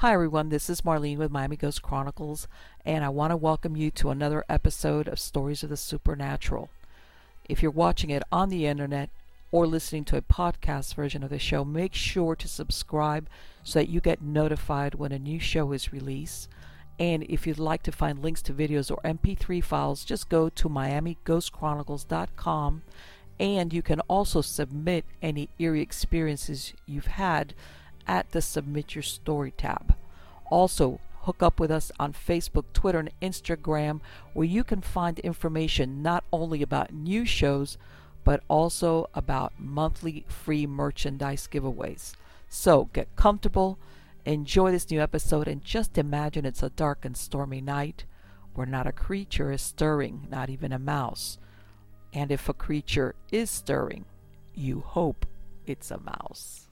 Hi, everyone. This is Marlene with Miami Ghost Chronicles, and I want to welcome you to another episode of Stories of the Supernatural. If you're watching it on the internet or listening to a podcast version of the show, make sure to subscribe so that you get notified when a new show is released. And if you'd like to find links to videos or MP3 files, just go to MiamiGhostChronicles.com and you can also submit any eerie experiences you've had at the Submit Your Story tab. Also, hook up with us on Facebook, Twitter, and Instagram, where you can find information not only about new shows, but also about monthly free merchandise giveaways. So get comfortable, enjoy this new episode, and just imagine it's a dark and stormy night where not a creature is stirring, not even a mouse. And if a creature is stirring, you hope it's a mouse.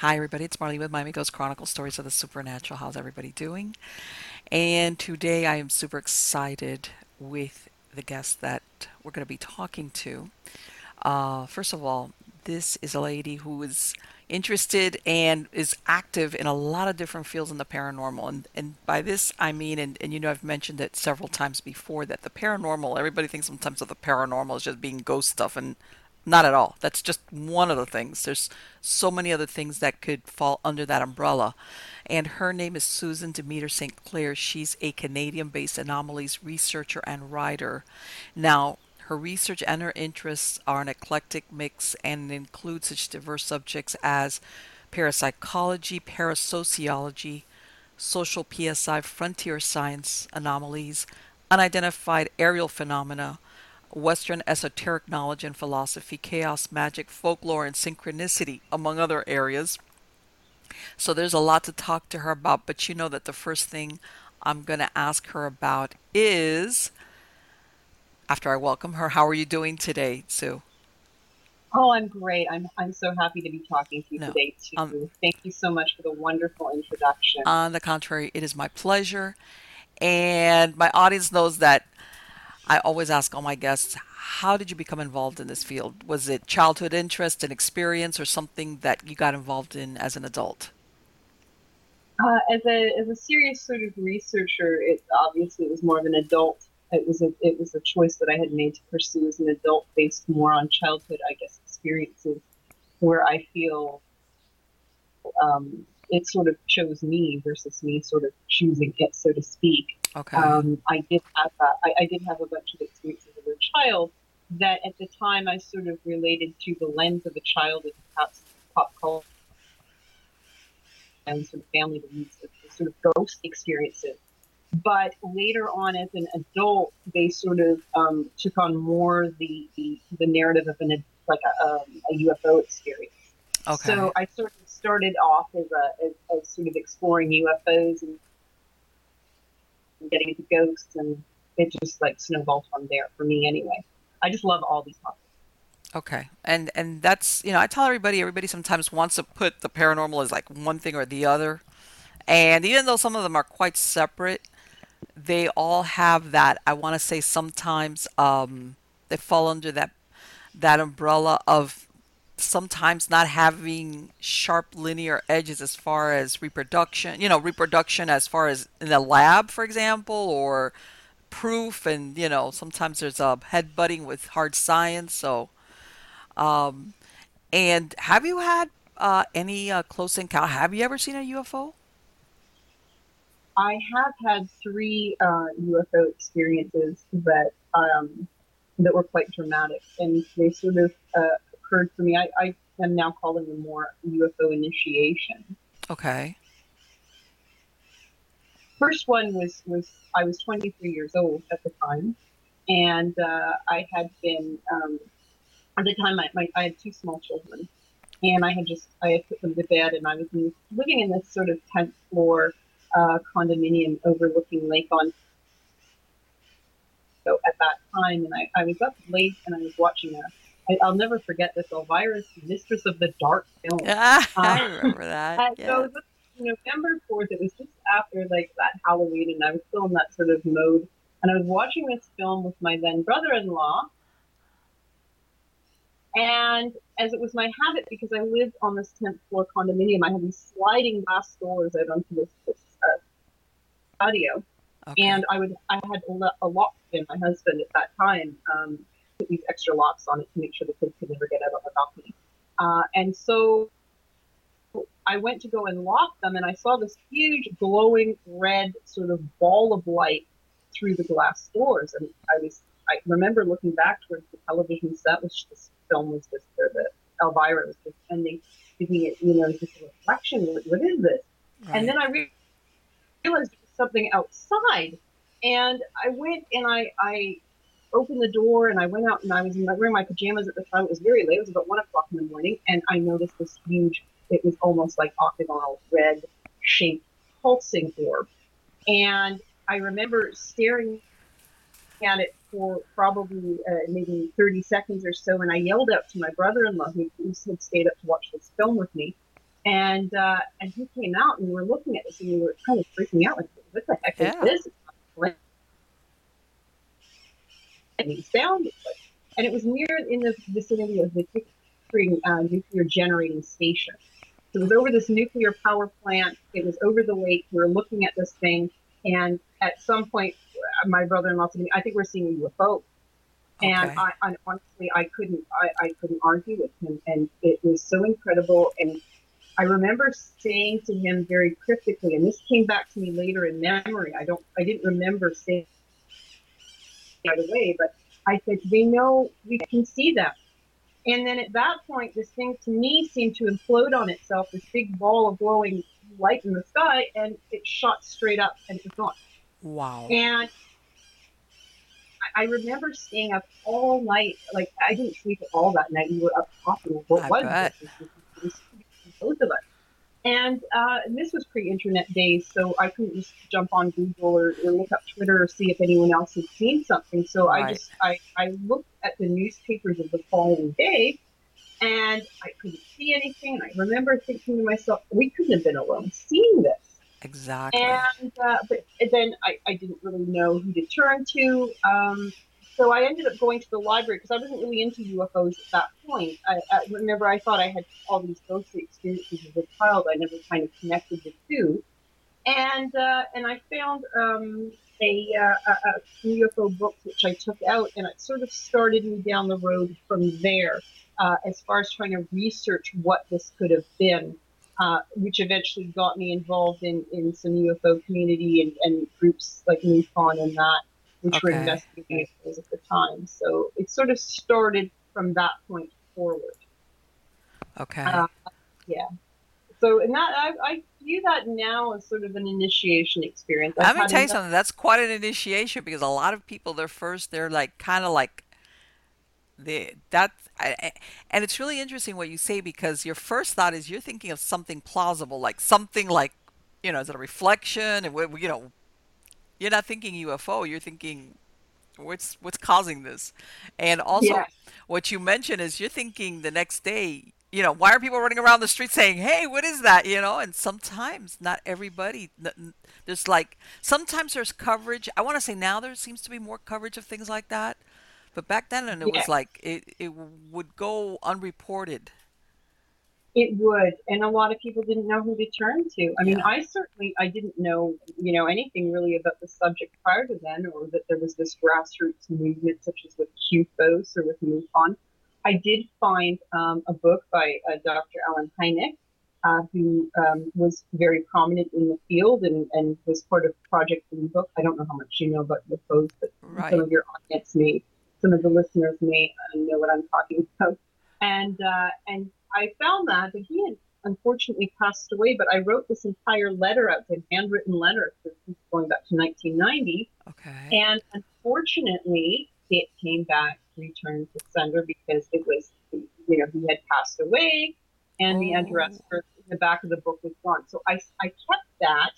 Hi, everybody. It's Marlene with Miami Ghost Chronicle Stories of the Supernatural. How's everybody doing? And today I am super excited with the guest that we're going to be talking to. Uh, first of all, this is a lady who is interested and is active in a lot of different fields in the paranormal. And, and by this, I mean, and, and you know, I've mentioned it several times before that the paranormal, everybody thinks sometimes of the paranormal as just being ghost stuff. And not at all. That's just one of the things. There's so many other things that could fall under that umbrella. And her name is Susan Demeter St. Clair. She's a Canadian based anomalies researcher and writer. Now, her research and her interests are an eclectic mix and include such diverse subjects as parapsychology, parasociology, social PSI, frontier science anomalies, unidentified aerial phenomena, Western esoteric knowledge and philosophy, chaos, magic, folklore, and synchronicity, among other areas. So there's a lot to talk to her about, but you know that the first thing I'm going to ask her about is after I welcome her, how are you doing today, Sue? Oh, I'm great. I'm I'm so happy to be talking to you no, today too. Um, Thank you so much for the wonderful introduction. On the contrary, it is my pleasure. And my audience knows that I always ask all my guests, how did you become involved in this field? Was it childhood interest and experience or something that you got involved in as an adult? Uh, as a as a serious sort of researcher, it obviously was more of an adult. It was a it was a choice that I had made to pursue as an adult, based more on childhood, I guess, experiences, where I feel um, it sort of chose me versus me sort of choosing it, so to speak. Okay. Um, I did have a, I, I did have a bunch of experiences as a child that at the time I sort of related to the lens of a child and perhaps pop culture and sort of family beliefs, sort of ghost experiences. But later on, as an adult, they sort of um, took on more the, the, the narrative of an like a, um, a UFO experience. Okay. So I sort of started off as a as, as sort of exploring UFOs and getting into ghosts, and it just like snowballed from there for me anyway. I just love all these topics. Okay, and and that's you know I tell everybody everybody sometimes wants to put the paranormal as like one thing or the other, and even though some of them are quite separate, they all have that. I want to say sometimes um, they fall under that that umbrella of sometimes not having sharp linear edges as far as reproduction, you know, reproduction as far as in the lab, for example, or proof. And, you know, sometimes there's a headbutting with hard science. So, um, and have you had uh, any uh, close encounter? Have you ever seen a UFO? I have had three uh, UFO experiences that um, that were quite dramatic, and they sort of uh, occurred for me. I, I am now calling them more UFO initiation. Okay. First one was was I was 23 years old at the time, and uh, I had been um, at the time I, my, I had two small children, and I had just I had put them to bed, and I was in, living in this sort of 10th floor uh, condominium overlooking Lake Ontario. So at that time, and I, I was up late, and I was watching a I, will never forget this. Elvira's Mistress of the Dark film. Ah, uh, I remember that. yeah. So November 4th, it was just after like that Halloween, and I was still in that sort of mode. And I was watching this film with my then brother in law. And as it was my habit, because I lived on this 10th floor condominium, I had these sliding glass doors out onto this, this uh, patio. Okay. And I would, I had a lock in my husband at that time, um, put these extra locks on it to make sure the kids could never get out on the balcony. Uh, and so I went to go and lock them, and I saw this huge glowing red sort of ball of light through the glass doors. And I was, I remember looking back towards the television set, which this film was just, or the Elvira was just ending, thinking it, you know, just a reflection. What, what is this? Right. And then I realized something outside, and I went and I, I opened the door and I went out and I was in my, wearing my pajamas at the time. It was very late. It was about one o'clock in the morning, and I noticed this huge. It was almost like octagonal red shaped pulsing orb, and I remember staring at it for probably uh, maybe 30 seconds or so, and I yelled out to my brother-in-law who, who had stayed up to watch this film with me, and uh, and he came out and we were looking at this and we were kind of freaking out like, what the heck yeah. is this? And he sounded like, and it was near in the vicinity of the Pickering uh, nuclear generating station. So it was over this nuclear power plant. It was over the lake. We were looking at this thing, and at some point, my brother-in-law said to me, "I think we're seeing a UFO." Okay. And I, I, honestly, I couldn't, I, I couldn't argue with him, and it was so incredible. And I remember saying to him very cryptically, and this came back to me later in memory. I don't, I didn't remember saying right away, but I said, we know we can see them." And then at that point, this thing to me seemed to implode on itself, this big ball of glowing light in the sky, and it shot straight up and it was gone. Wow. And I remember staying up all night. Like I didn't sleep at all that night. We were up talking. What I was bet. this? Both of us. And, uh, and this was pre-internet days, so I couldn't just jump on Google or, or, look up Twitter or see if anyone else had seen something. So right. I just I, I looked at the newspapers of the following day, and I couldn't see anything. I remember thinking to myself, we couldn't have been alone seeing this. Exactly. And uh, but then I, I didn't really know who to turn to. Um, so I ended up going to the library because I wasn't really into UFOs at that point. I, I remember I thought I had all these ghostly experiences as a child. I never kind of connected the two, and uh, and I found um, a, uh, a UFO book which I took out, and it sort of started me down the road from there uh, as far as trying to research what this could have been uh, which eventually got me involved in, in some UFO community and, and groups like MUFON and that, which okay. were investigating at the time. So it sort of started from that point forward. Okay. Uh, yeah. So, and that I, I view that now as sort of an initiation experience. I've Let me tell you something. That's quite an initiation because a lot of people, they're first, they're like kind of like the that and it's really interesting what you say because your first thought is you're thinking of something plausible like something like you know is it a reflection and we, you know you're not thinking UFO you're thinking what's what's causing this and also yeah. what you mentioned is you're thinking the next day you know why are people running around the street saying hey what is that you know and sometimes not everybody there's like sometimes there's coverage i want to say now there seems to be more coverage of things like that but back then, and it yeah. was like it, it would go unreported. It would, and a lot of people didn't know who to turn to. I mean, yeah. I certainly I didn't know you know anything really about the subject prior to then, or that there was this grassroots movement such as with CUFOS or with MUFON. I did find um, a book by uh, Dr. Allen Hynek, uh, who um, was very prominent in the field and, and was part of Project Blue Book. I don't know how much you know about the UFOs, but right. some of your audience may some of the listeners may uh, know what I'm talking about. And uh, and I found that that he had unfortunately passed away, but I wrote this entire letter out, a handwritten letter, going back to 1990. Okay. And unfortunately, it came back returned to sender because it was, you know, he had passed away, and oh. the address for the back of the book was gone. So I I kept that.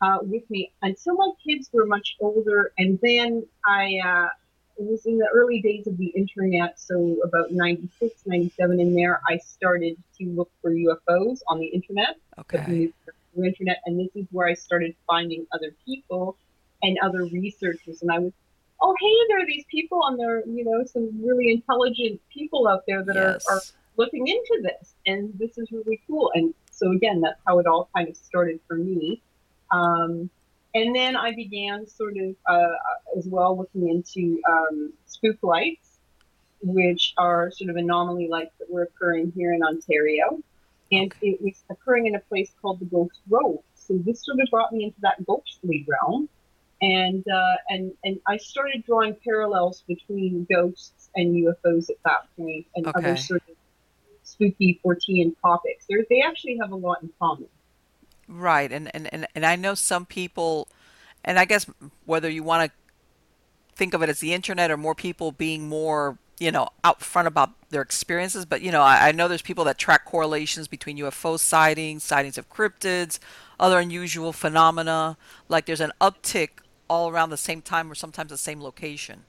Uh, with me until my kids were much older, and then I uh, it was in the early days of the internet, so about 96, 97 in there, I started to look for UFOs on the internet. Okay. The internet, and this is where I started finding other people and other researchers. And I was oh hey, there are these people on there, you know, some really intelligent people out there that yes. are, are looking into this, and this is really cool. And so again, that's how it all kind of started for me. Um, and then I began sort of uh, as well looking into um, spook lights, which are sort of anomaly lights that were occurring here in Ontario. And okay. it was occurring in a place called the Ghost Road. So this sort of brought me into that ghostly realm. And, uh, and, and I started drawing parallels between ghosts and UFOs at that point and okay. other sort of spooky Fortean topics. They're, they actually have a lot in common. Right, and, and, and, and I know some people, and I guess whether you want to think of it as the internet or more people being more, you know, out front about their experiences, but you know, I, I know there's people that track correlations between UFO sightings, sightings of cryptids, other unusual phenomena. Like there's an uptick all around the same time or sometimes the same location.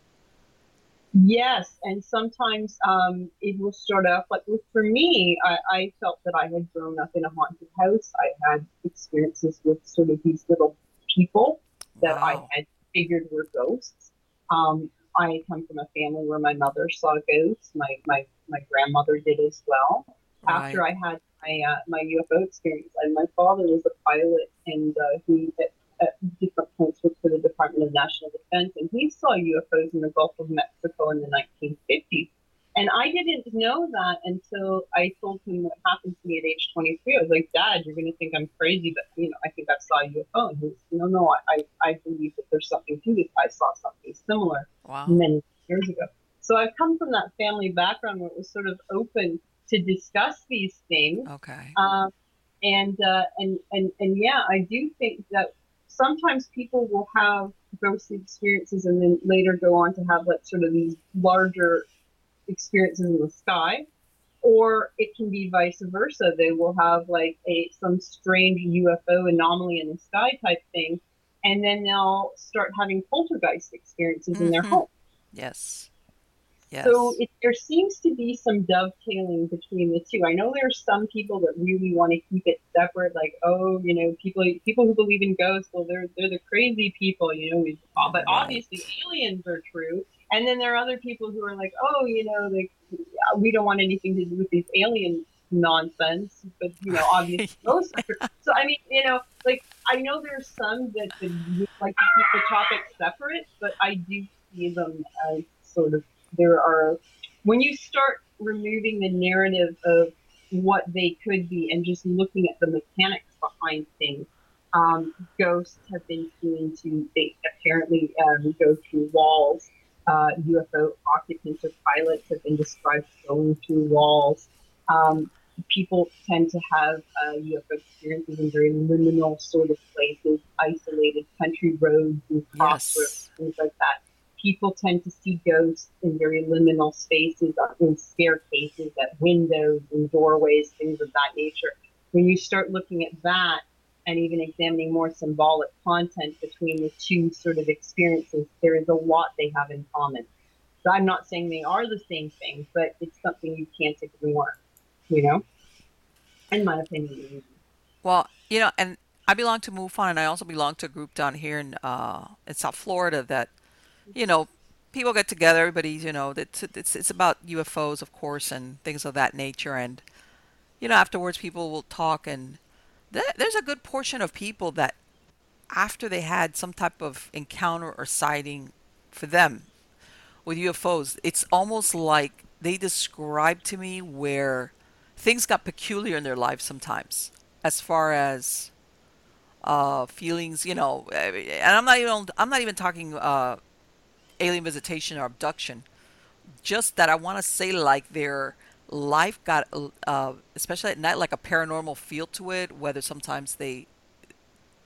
Yes, and sometimes um, it will start off like for me, I, I, felt that I had grown up in a haunted house. I had experiences with sort of these little people that wow. I had figured were ghosts. Um, I come from a family where my mother saw ghosts. My my, my grandmother did as well. Right. After I had my uh, my UFO experience, and my father was a pilot, and uh, he at different points worked for the Department of National Defense, and he saw UFOs in the Gulf of Mexico in the 1950s. And I didn't know that until I told him what happened to me at age 23. I was like, Dad, you're going to think I'm crazy, but you know, I think I saw a UFO. And he was, no, no, I, I believe that there's something to this. I saw something similar wow. many years ago. So I've come from that family background where it was sort of open to discuss these things. Okay. Um, and uh, and and and yeah, I do think that sometimes people will have ghostly experiences and then later go on to have like sort of these larger experiences in the sky or it can be vice versa they will have like a some strange ufo anomaly in the sky type thing and then they'll start having poltergeist experiences mm-hmm. in their mm-hmm. home yes Yes. So it, there seems to be some dovetailing between the two. I know there are some people that really want to keep it separate, like, oh, you know, people people who believe in ghosts, well, they're they're the crazy people, you know. We, but obviously aliens are true. And then there are other people who are like, oh, you know, like we don't want anything to do with these alien nonsense. But you know, obviously are true. So I mean, you know, like I know there's some that, that like to keep the topic separate, but I do see them as sort of there are when you start removing the narrative of what they could be and just looking at the mechanics behind things. Um, ghosts have been seen to they apparently um, go through walls. Uh, UFO occupants or pilots have been described going through walls. Um, people tend to have uh, UFO experiences in very liminal sort of places, isolated country roads and crossroads, yes. things like that people tend to see ghosts in very liminal spaces, in staircases, at windows, in doorways, things of that nature. When you start looking at that and even examining more symbolic content between the two sort of experiences, there is a lot they have in common. So I'm not saying they are the same thing, but it's something you can't ignore, you know, in my opinion. Well, you know, and I belong to MUFON, and I also belong to a group down here in uh, in South Florida that you know, people get together. Everybody's, you know, it's it's it's about UFOs, of course, and things of that nature. And you know, afterwards, people will talk, and th- there's a good portion of people that, after they had some type of encounter or sighting, for them, with UFOs, it's almost like they describe to me where things got peculiar in their lives sometimes, as far as uh, feelings, you know, and I'm not even I'm not even talking uh, alien visitation or abduction. Just that I want to say, like their life got, uh, especially at night, like a paranormal feel to it. Whether sometimes they,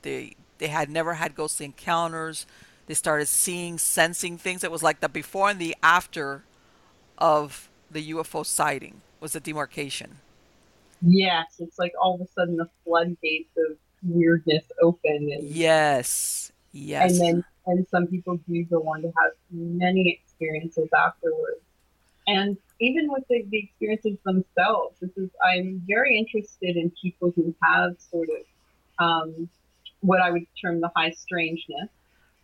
they, they had never had ghostly encounters. They started seeing, sensing things. It was like the before and the after of the UFO sighting was the demarcation. Yes, it's like all of a sudden the floodgates of weirdness open. And, yes, yes. And then and some people do go on to have many experiences afterwards. And even with the, the experiences themselves, this is I'm very interested in people who have sort of um, what I would term the high strangeness.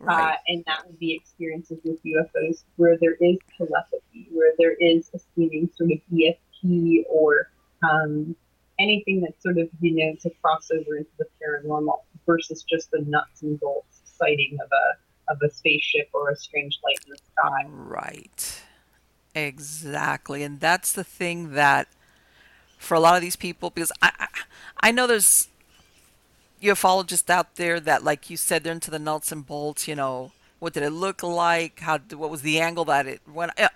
Right. Uh, and that would be experiences with UFOs where there is telepathy, where there is a seeming sort of ESP or um, anything that sort of denotes a crossover into the paranormal versus just the nuts and bolts sighting of a of a spaceship or a strange light in the sky. Right. Exactly. And that's the thing that for a lot of these people because I I, I know there's ufologists out there that like you said they're into the nuts and bolts, you know, what did it look like? How what was the angle that it went yeah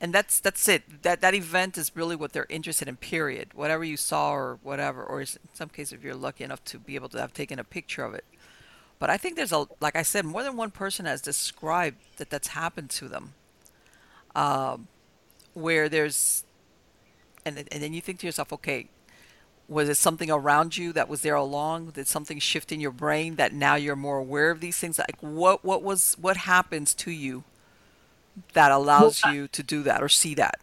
and that's that's it. That that event is really what they're interested in. Period. Whatever you saw or whatever, or in some cases, if you're lucky enough to be able to have taken a picture of it. But I think there's a, like I said, more than one person has described that that's happened to them. Um, where there's, and and then you think to yourself, okay, was it something around you that was there along? Did something shift in your brain that now you're more aware of these things? Like what what was what happens to you that allows well, you to do that or see that.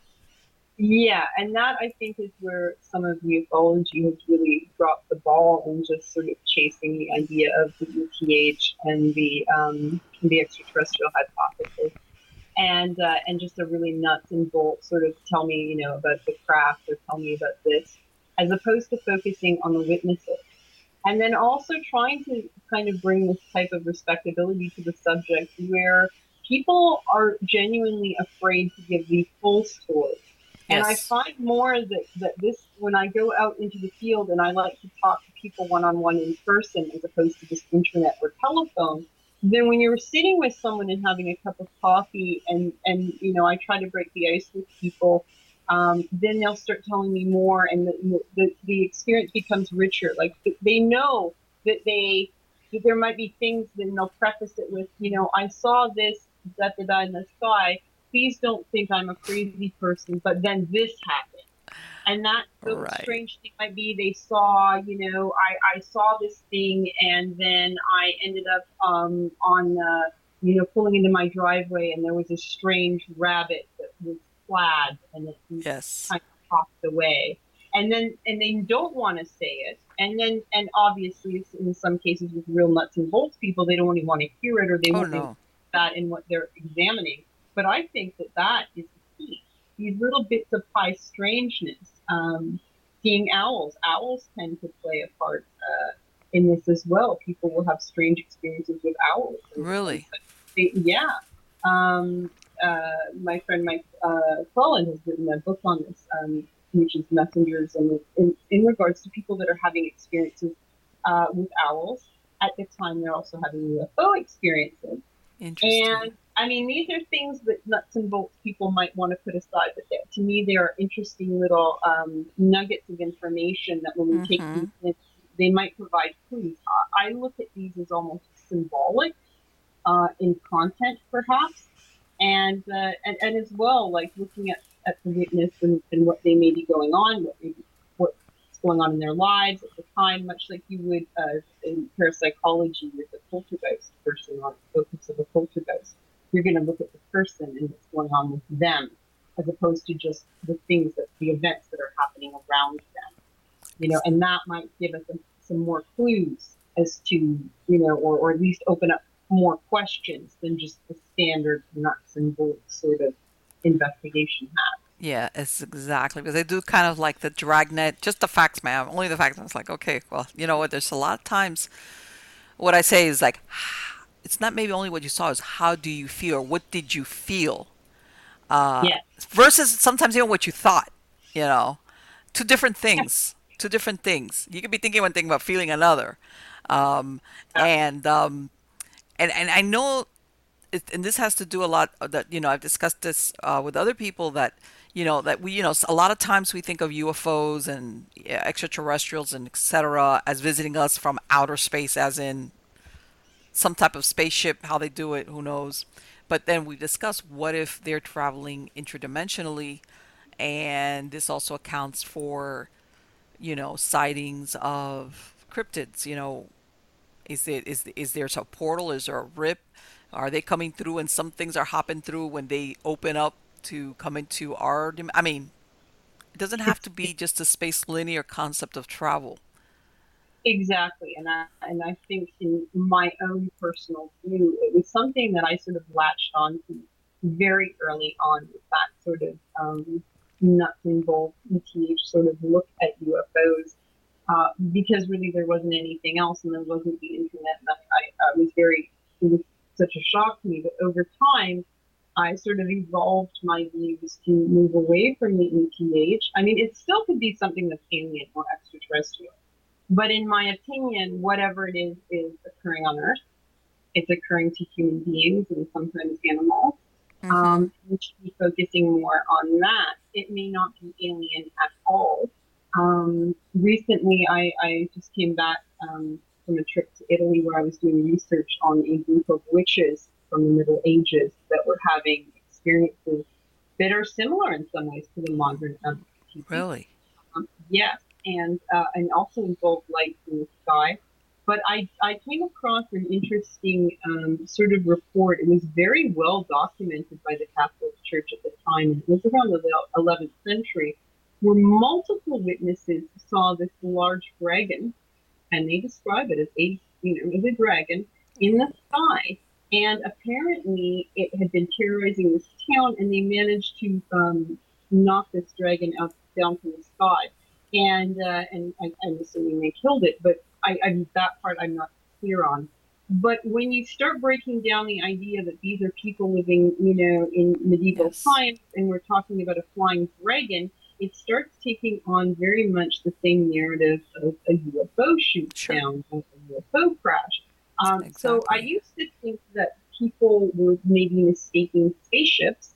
Yeah, and that I think is where some of the ufology has really dropped the ball in just sort of chasing the idea of the ETH and the um, the extraterrestrial hypothesis, and uh, and just a really nuts and bolts sort of tell me you know about the craft or tell me about this, as opposed to focusing on the witnesses, and then also trying to kind of bring this type of respectability to the subject where people are genuinely afraid to give the full story. Yes. And I find more that, that this, when I go out into the field and I like to talk to people one on one in person as opposed to just internet or telephone, then when you're sitting with someone and having a cup of coffee and, and you know, I try to break the ice with people, um, then they'll start telling me more and the, the, the experience becomes richer. Like they know that they, that there might be things, then they'll preface it with, you know, I saw this da da da in the sky. Please don't think I'm a crazy person, but then this happened. And that the right. strange thing might be they saw, you know, I, I saw this thing and then I ended up um, on, uh, you know, pulling into my driveway and there was a strange rabbit that was plaid and it yes. kind of popped away. And then, and they don't want to say it. And then, and obviously, in some cases with real nuts and bolts people, they don't even want to hear it or they oh, won't no that in what they're examining. But I think that that is the key. These little bits of high strangeness. Um, seeing owls. Owls tend to play a part uh, in this as well. People will have strange experiences with owls. Really? They, yeah. Um, uh, my friend Mike uh, Clelland has written a book on this, um, which is messengers, and in, in regards to people that are having experiences uh, with owls. At the time, they're also having UFO experiences. Interesting. And I mean, these are things that nuts and bolts people might want to put aside, but to me, they are interesting little um, nuggets of information that when we mm-hmm. take these, they might provide clues. I look at these as almost symbolic uh, in content, perhaps, and, uh, and and as well, like looking at, at the witness and, and what they may be going on, what may be going on in their lives at the time, much like you would uh, in parapsychology with a poltergeist person or focus of a poltergeist. You're going to look at the person and what's going on with them, as opposed to just the things that the events that are happening around them. You know, and that might give us some, some more clues as to you know, or, or at least open up more questions than just the standard nuts and bolts sort of investigation has. Yeah, it's exactly because they do kind of like the dragnet, just the facts, ma'am. Only the facts. And it's like, okay, well, you know what? There's a lot of times what I say is like, it's not maybe only what you saw, is how do you feel? What did you feel? Uh, yeah. Versus sometimes even what you thought, you know, two different things. Yeah. Two different things. You could be thinking one thing about feeling another. Um, yeah. and, um, and, and I know, it, and this has to do a lot that, you know, I've discussed this uh, with other people that, you know that we you know a lot of times we think of UFOs and extraterrestrials and etc as visiting us from outer space as in some type of spaceship how they do it who knows? But then we discuss what if they're traveling interdimensionally and this also accounts for you know sightings of cryptids you know? Is it is is there a portal? Is there a rip? Are they coming through and some things are hopping through when they open up to come into our I mean, it doesn't have to be just a space linear concept of travel. Exactly, and I and I think in my own personal view, it was something that I sort of latched on to very early on with that sort of um, nuts and bolts ETH sort of look at UFOs uh, because really there wasn't anything else and there wasn't the internet. And I, I was very, it was such a shock to me. But over time, I sort of evolved my views to move away from the ETH. I mean, it still could be something that's alien or extraterrestrial. But in my opinion, whatever it is, is occurring on Earth. It's occurring to human beings and sometimes animals. Mm-hmm. Um, we should be focusing more on that. It may not be alien at all. Um, recently, I, I, just came back um, from a trip to Italy where I was doing research on a group of witches from the Middle Ages that were having experiences that are similar in some ways to the modern um, Really? Um, yes and uh, and also involved light in the sky. But I, I came across an interesting um, sort of report. It was very well documented by the Catholic Church at the time. It was around the 11th century, where multiple witnesses saw this large dragon, and they describe it as a you know as a dragon in the sky. And apparently, it had been terrorizing this town, and they managed to um, knock this dragon out down from the sky and uh, and I, am assuming they killed it, but I, I that part I'm not clear on. But when you start breaking down the idea that these are people living, you know, in medieval yes. times, and we're talking about a flying dragon, it starts taking on very much the same narrative of a UFO shoot sure. down, a UFO crash. Um, exactly. So I used to think that people were maybe mistaking spaceships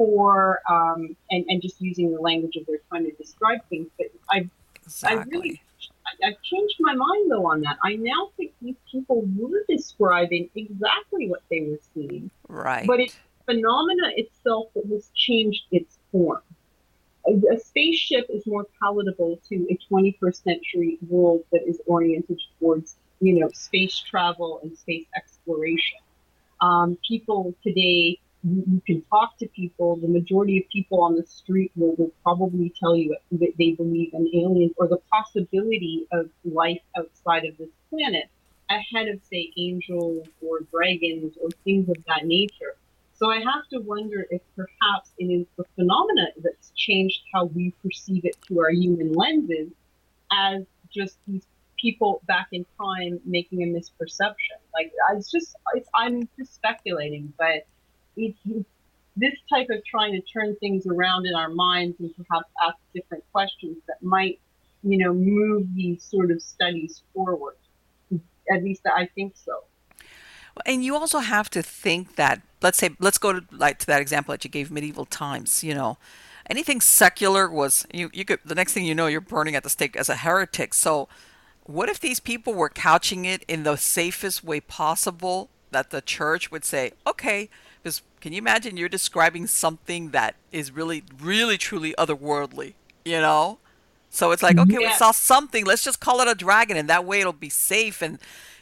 for um, and, and just using the language of their time to describe things. But I, exactly. I really, I, I've changed my mind though on that. I now think these people were describing exactly what they were seeing. Right. But it's phenomena itself that has changed its form. A, a spaceship is more palatable to a 21st century world that is oriented towards, you know, space travel and space exploration. Um, people today you, can talk to people. The majority of people on the street will, will probably tell you that they believe in aliens or the possibility of life outside of this planet ahead of, say, angels or dragons or things of that nature. So I have to wonder if perhaps it is the phenomena that's changed how we perceive it through our human lenses as just these people back in time making a misperception. Like, it's just, it's, I'm just speculating, but it's, this type of trying to turn things around in our minds and perhaps ask different questions that might, you know, move these sort of studies forward. At least I think so. And you also have to think that, let's say, let's go to like to that example that you gave, medieval times. You know, anything secular was you. You could the next thing you know, you're burning at the stake as a heretic. So, what if these people were couching it in the safest way possible? That the church would say, okay, can you imagine you're describing something that is really, really, truly otherworldly, you know? So it's like, okay, we saw something. Let's just call it a dragon, and that way it'll be safe. And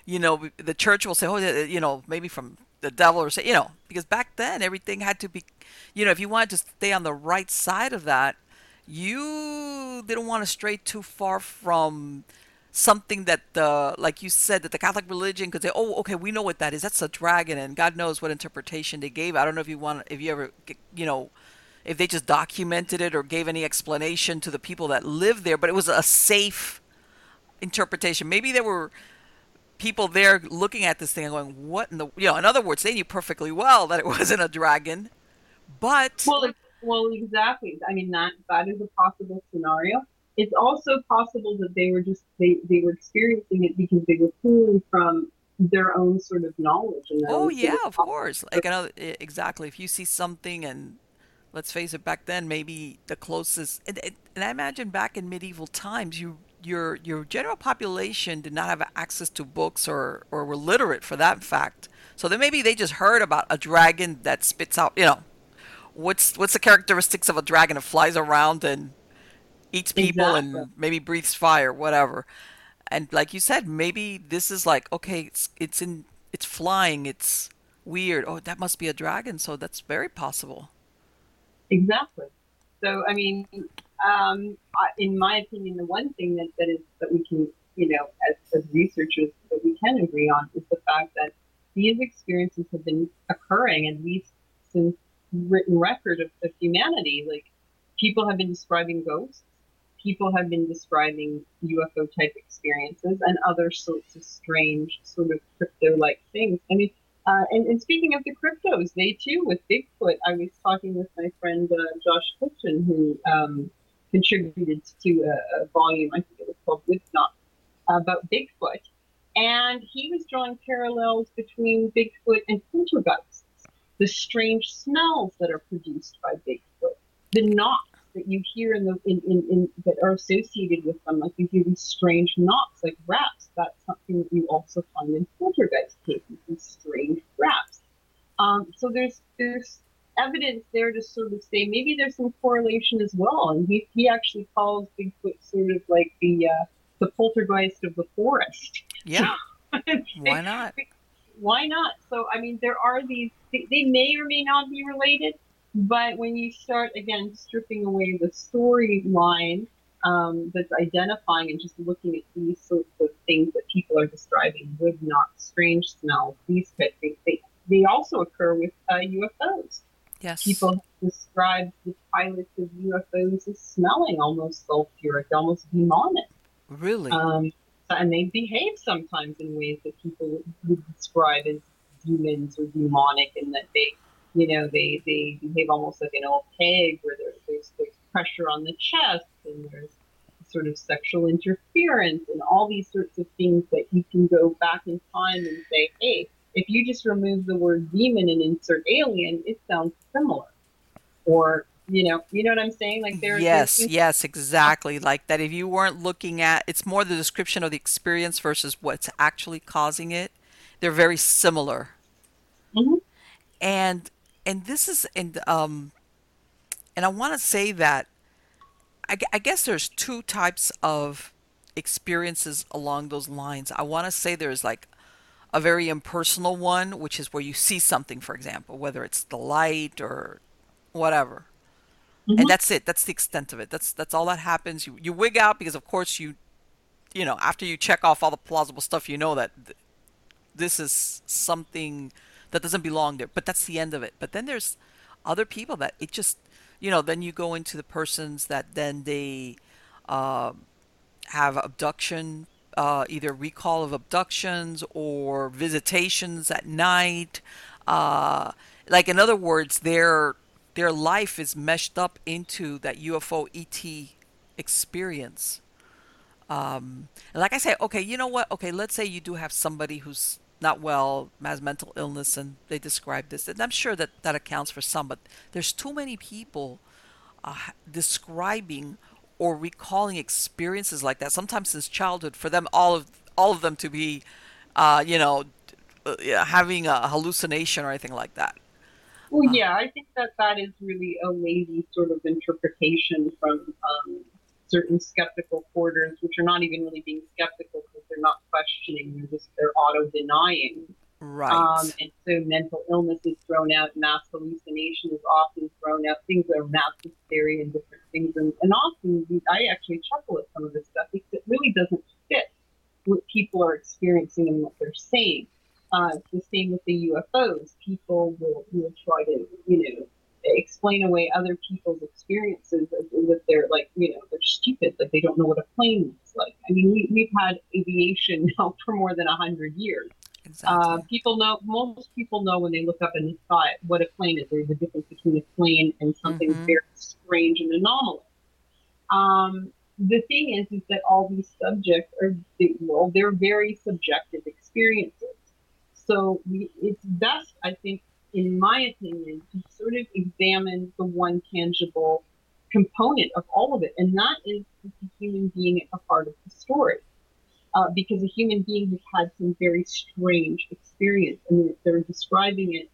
you know, the church will say, oh, you know, maybe from the devil or say, you know, because back then everything had to be, you know, if you wanted to stay on the right side of that, you didn't want to stray too far from something that the like you said that the Catholic religion could say, oh, okay, we know what that is. That's a dragon, and God knows what interpretation they gave. I don't know if you want if you ever you know if they just documented it or gave any explanation to the people that lived there, but it was a safe interpretation. Maybe there were people there looking at this thing and going, "What in the?" You know, in other words, they knew perfectly well that it wasn't a dragon, but well, well, exactly. I mean, that that is a possible scenario it's also possible that they were just they, they were experiencing it because they were pulling from their own sort of knowledge and oh yeah of course. Like another uh, exactly. If you see something and let's face it back then maybe the closest and, and i imagine back in medieval times you your your general population did not have access to books or or were literate for that fact. So then maybe they just heard about a dragon that spits out you know what's what's the characteristics of a dragon? That flies around and eats people exactly. and maybe breathes fire, whatever. And like you said, maybe this is like okay, it's it's in it's flying, it's weird. Oh, that must be a dragon, so that's very possible. Exactly. So I mean, um, in my opinion, the one thing that, that is that we can you know, as, as researchers that we can agree on is the fact that these experiences have been occurring at least since written record of, of humanity. Like people have been describing ghosts, people have been describing UFO type experiences and other sorts of strange sort of crypto like things. I mean, uh, and, and, speaking of the cryptos, they too, with Bigfoot, I was talking with my friend uh, Josh Cutchin, who um, contributed to a, a, volume, I think it was called Wood Knocks, about Bigfoot. And he was drawing parallels between Bigfoot and poltergeists, the strange smells that are produced by Bigfoot, the knocks that you hear in the in, in, in that are associated with them, like you hear these strange knocks, like raps. That's something that you also find in poltergeist cases, these strange raps. Um, so there's there's evidence there to sort of say maybe there's some correlation as well. And he, he actually calls Bigfoot sort of like the uh, the poltergeist of the forest. Yeah. Why not? Why not? So I mean, there are these. They may or may not be related, but when you start again stripping away the storyline um, that's identifying and just looking at these sorts of things that people are describing, would not strange smells, these type things, they, they also occur with uh, UFOs. Yes. People describe the pilots of UFOs as smelling almost sulfuric, almost demonic. Really? Um, and they behave sometimes in ways that people would describe as demons or demonic, and that they you know, they, they behave almost like an old hag where there, there's, there's pressure on the chest and there's sort of sexual interference and all these sorts of things that you can go back in time and say, hey, if you just remove the word demon and insert alien, it sounds similar. Or, you know, you know what I'm saying? Like there. Yes, yes, exactly. Like that. If you weren't looking at, it's more the description of the experience versus what's actually causing it. They're very similar. Mm-hmm. And and this is and um and I want to say that I, I guess there's two types of experiences along those lines. I want to say there's like a very impersonal one, which is where you see something, for example, whether it's the light or whatever. Mm-hmm. And that's it. That's the extent of it. That's that's all that happens. You you wig out because of course you you know, after you check off all the plausible stuff, you know that th- this is something that doesn't belong there. But that's the end of it. But then there's other people that it just, you know, then you go into the persons that then they uh, have abduction, uh, either recall of abductions or visitations at night. Uh, like in other words, their their life is meshed up into that UFO ET experience. Um, and like I say, okay, you know what? Okay, let's say you do have somebody who's not well, has mental illness, and they describe this. And I'm sure that that accounts for some, but there's too many people uh, describing or recalling experiences like that, sometimes since childhood, for them all of all of them to be, uh, you know, uh, having a hallucination or anything like that. Well, uh, yeah, I think that that is really a lazy sort of interpretation from um, certain skeptical quarters, which are not even really being skeptical they're not questioning, they're just they're auto denying. Right. Um, and so mental illness is thrown out, mass hallucination is often thrown out, things are mass hysteria and different things. And, and often I actually chuckle at some of this stuff because it really doesn't fit what people are experiencing and what they're saying. Uh, it's the same with the UFOs. People will, will try to, you know, explain away other people's experiences with their like you know they're stupid like they don't know what a plane looks like. I mean we, we've had aviation now for more than a hundred years. Exactly. uh, people know most people know when they look up in the sky what a plane is. There's a difference between a plane and something mm-hmm. very strange and anomalous. Um, the thing is is that all these subjects are well they're very subjective experiences. So we, it's best i think in my opinion, to sort of examine the one tangible component of all of it, and that is the human being at the heart of the story. Uh, because a human being has had some very strange experience, and they're describing it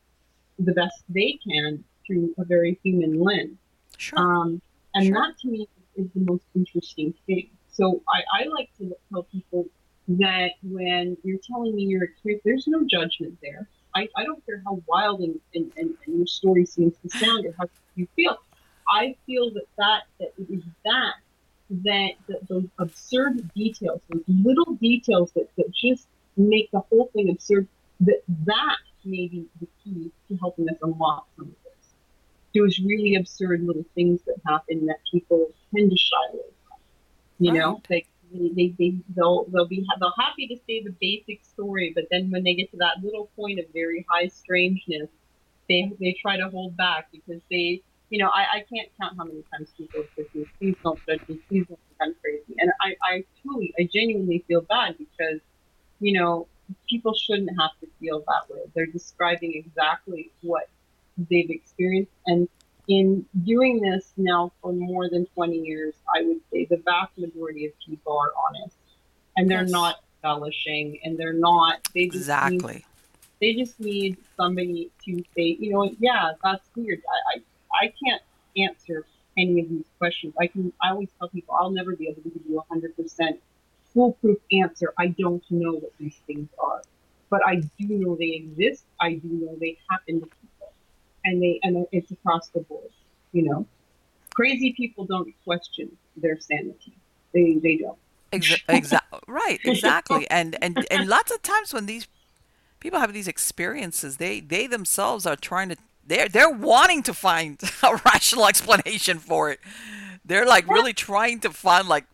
the best they can through a very human lens. Sure. Um, and sure. that to me is the most interesting thing. So I, I like to tell people that when you're telling me your experience, there's no judgment there. I, I don't care how wild and, and, and, and your story seems to sound or how you feel. I feel that that, that it is that that, that those absurd details, those little details that, that just make the whole thing absurd, that that may be the key to helping us unlock some of this. Those really absurd little things that happen that people tend to shy away from. You right. know, like they, they, they'll, they'll be, they'll happy to say the basic story, but then when they get to that little point of very high strangeness, they, they try to hold back because they, you know, I, I can't count how many times people have said to please don't judge me, please don't think I'm crazy. And I, I truly, I genuinely feel bad because, you know, people shouldn't have to feel that way. They're describing exactly what they've experienced. And in doing this now for more than 20 years, I would say the vast majority of people are honest and they're yes. not embellishing and they're not, they just exactly. Need, they just need somebody to say, you know, yeah, that's weird. I, I, I can't answer any of these questions. I can, I always tell people I'll never be able to give you a hundred percent foolproof answer. I don't know what these things are, but I do know they exist. I do know they happen to people, and they and it's across the board. You know, crazy people don't question their sanity. They they don't. Exactly. right. Exactly. And and and lots of times when these people have these experiences, they they themselves are trying to they're they're wanting to find a rational explanation for it. They're like really trying to find like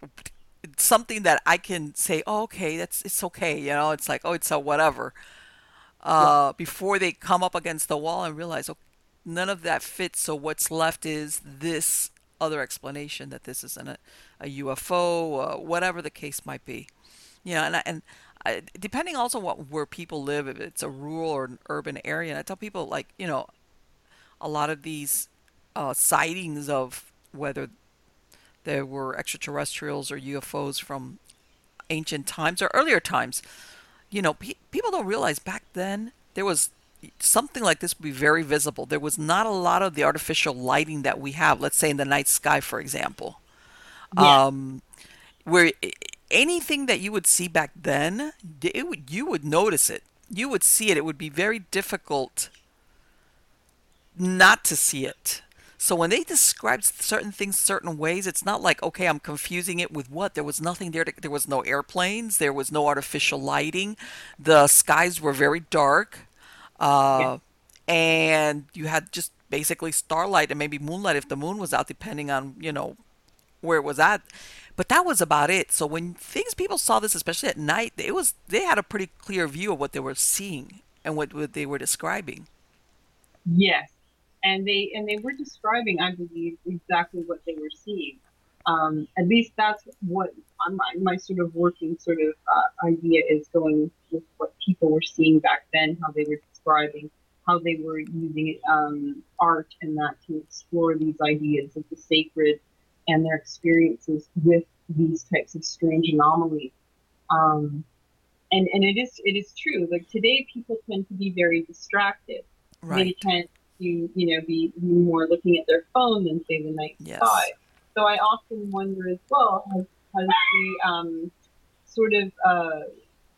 something that I can say, oh, okay, that's it's okay, you know. It's like, oh, it's a whatever. Uh, yeah. Before they come up against the wall and realize, oh, none of that fits. So what's left is this other explanation that this isn't a, a UFO, uh, whatever the case might be. You know, and and I, depending also what where people live, if it's a rural or an urban area, and I tell people like, you know, a lot of these uh, sightings of whether there were extraterrestrials or UFOs from ancient times or earlier times. You know, pe- people don't realize back then there was something like this would be very visible. There was not a lot of the artificial lighting that we have, let's say in the night sky, for example. Yeah. Um, where anything that you would see back then, it would, you would notice it. You would see it. It would be very difficult not to see it. So when they describe certain things certain ways, it's not like okay, I'm confusing it with what. There was nothing there. To, there was no airplanes. There was no artificial lighting. The skies were very dark, uh, yeah. and you had just basically starlight and maybe moonlight if the moon was out, depending on you know where it was at. But that was about it. So when things people saw this, especially at night, it was they had a pretty clear view of what they were seeing and what, what they were describing. Yes, and they and they were describing, I believe, exactly what they were seeing. Um, at least that's what my, my sort of working sort of uh, idea is going with what people were seeing back then, how they were describing, how they were using um, art and that to explore these ideas of the sacred and their experiences with these types of strange anomalies. Um, and and it is it is true. Like today, people tend to be very distracted. Right. They tend to, you know, be more looking at their phone than say the night yes. sky. So I often wonder as well, has, has the um, sort of uh,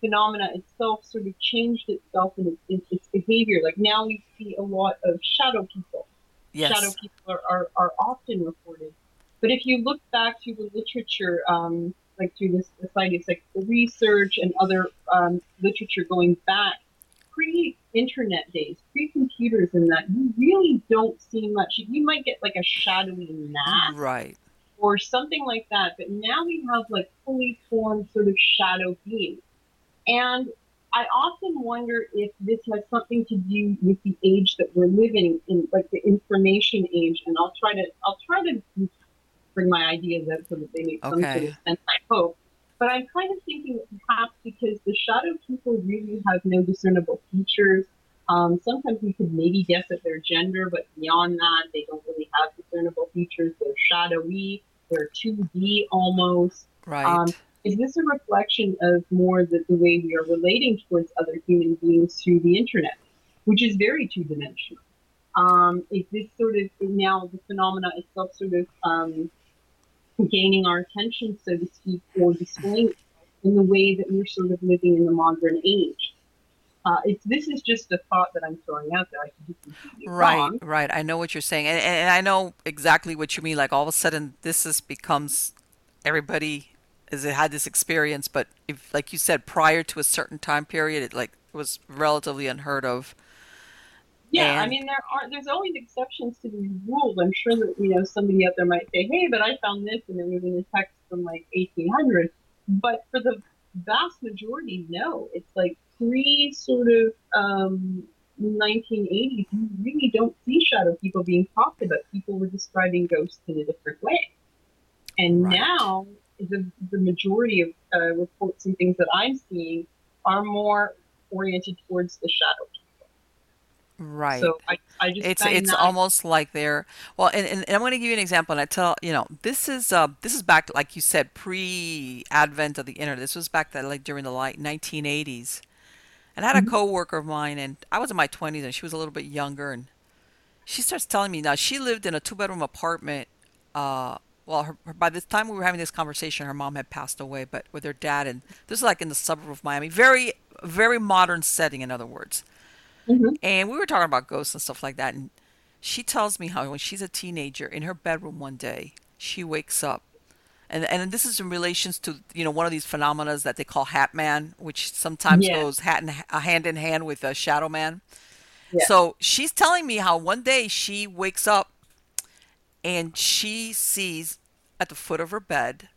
phenomena itself sort of changed itself in its, its, behavior? Like now we see a lot of shadow people. Yes. Shadow people are, are, are often reported. But if you look back to the literature, um, like through this Society of Psychical Research and other um, literature going back pre internet days, pre computers, and that you really don't see much. You might get like a shadowy mask, right, or something like that. But now we have like fully formed sort of shadow beings, and I often wonder if this has something to do with the age that we're living in, like the information age. And I'll try to I'll try to bring my ideas out so that they make some sort of sense. I hope. But I'm kind of thinking that perhaps because the shadow people really have no discernible features. Um, sometimes we could maybe guess at their gender, but beyond that, they don't really have discernible features. They're shadowy. They're 2D almost. Right. Um, is this a reflection of more the, the way we are relating towards other human beings through the internet, which is very two dimensional? Um, is this sort of now the phenomena itself sort of um, gaining our attention, so to speak, or displaying in the way that we're sort of living in the modern age. Uh, this is just a thought that I'm throwing out there. right, wrong. right. I know what you're saying, and, and I know exactly what you mean. Like all of a sudden, this is becomes everybody has had this experience, but if, like you said, prior to a certain time period, it like was relatively unheard of. Yeah, I mean there are there's always exceptions to these rules. I'm sure that you know somebody out there might say, "Hey, but I found this," and it was in a text from like 1800. But for the vast majority, no. It's like pre sort of um, 1980s. You really don't see shadow people being talked about. People were describing ghosts in a different way. And right, now the the majority of uh, reports and things that I'm seeing are more oriented towards the shadow right. so I, I just It's it's that almost like they're well, and, and, and I'm going to give you an example. And I tell you know this is uh this is back like you said pre-advent of the internet. This was back that like during the like 1980s. And I had a Mhm. coworker of mine, and I was in my 20s, and she was a little bit younger, and she starts telling me now she lived in a two-bedroom apartment. Uh, well, her, her, by the time we were having this conversation, her mom had passed away, but with her dad, and this is like in the suburb of Miami, very very modern setting, in other words. Mhm. And we were talking about ghosts and stuff like that. And she tells me how when she's a teenager in her bedroom one day, she wakes up. And, and this is in relations to you know one of these phenomena that they call Hat Man, which sometimes yeah goes hat in, hand in hand with a Shadow Man. yeah So she's telling me how one day she wakes up and she sees at the foot of her bed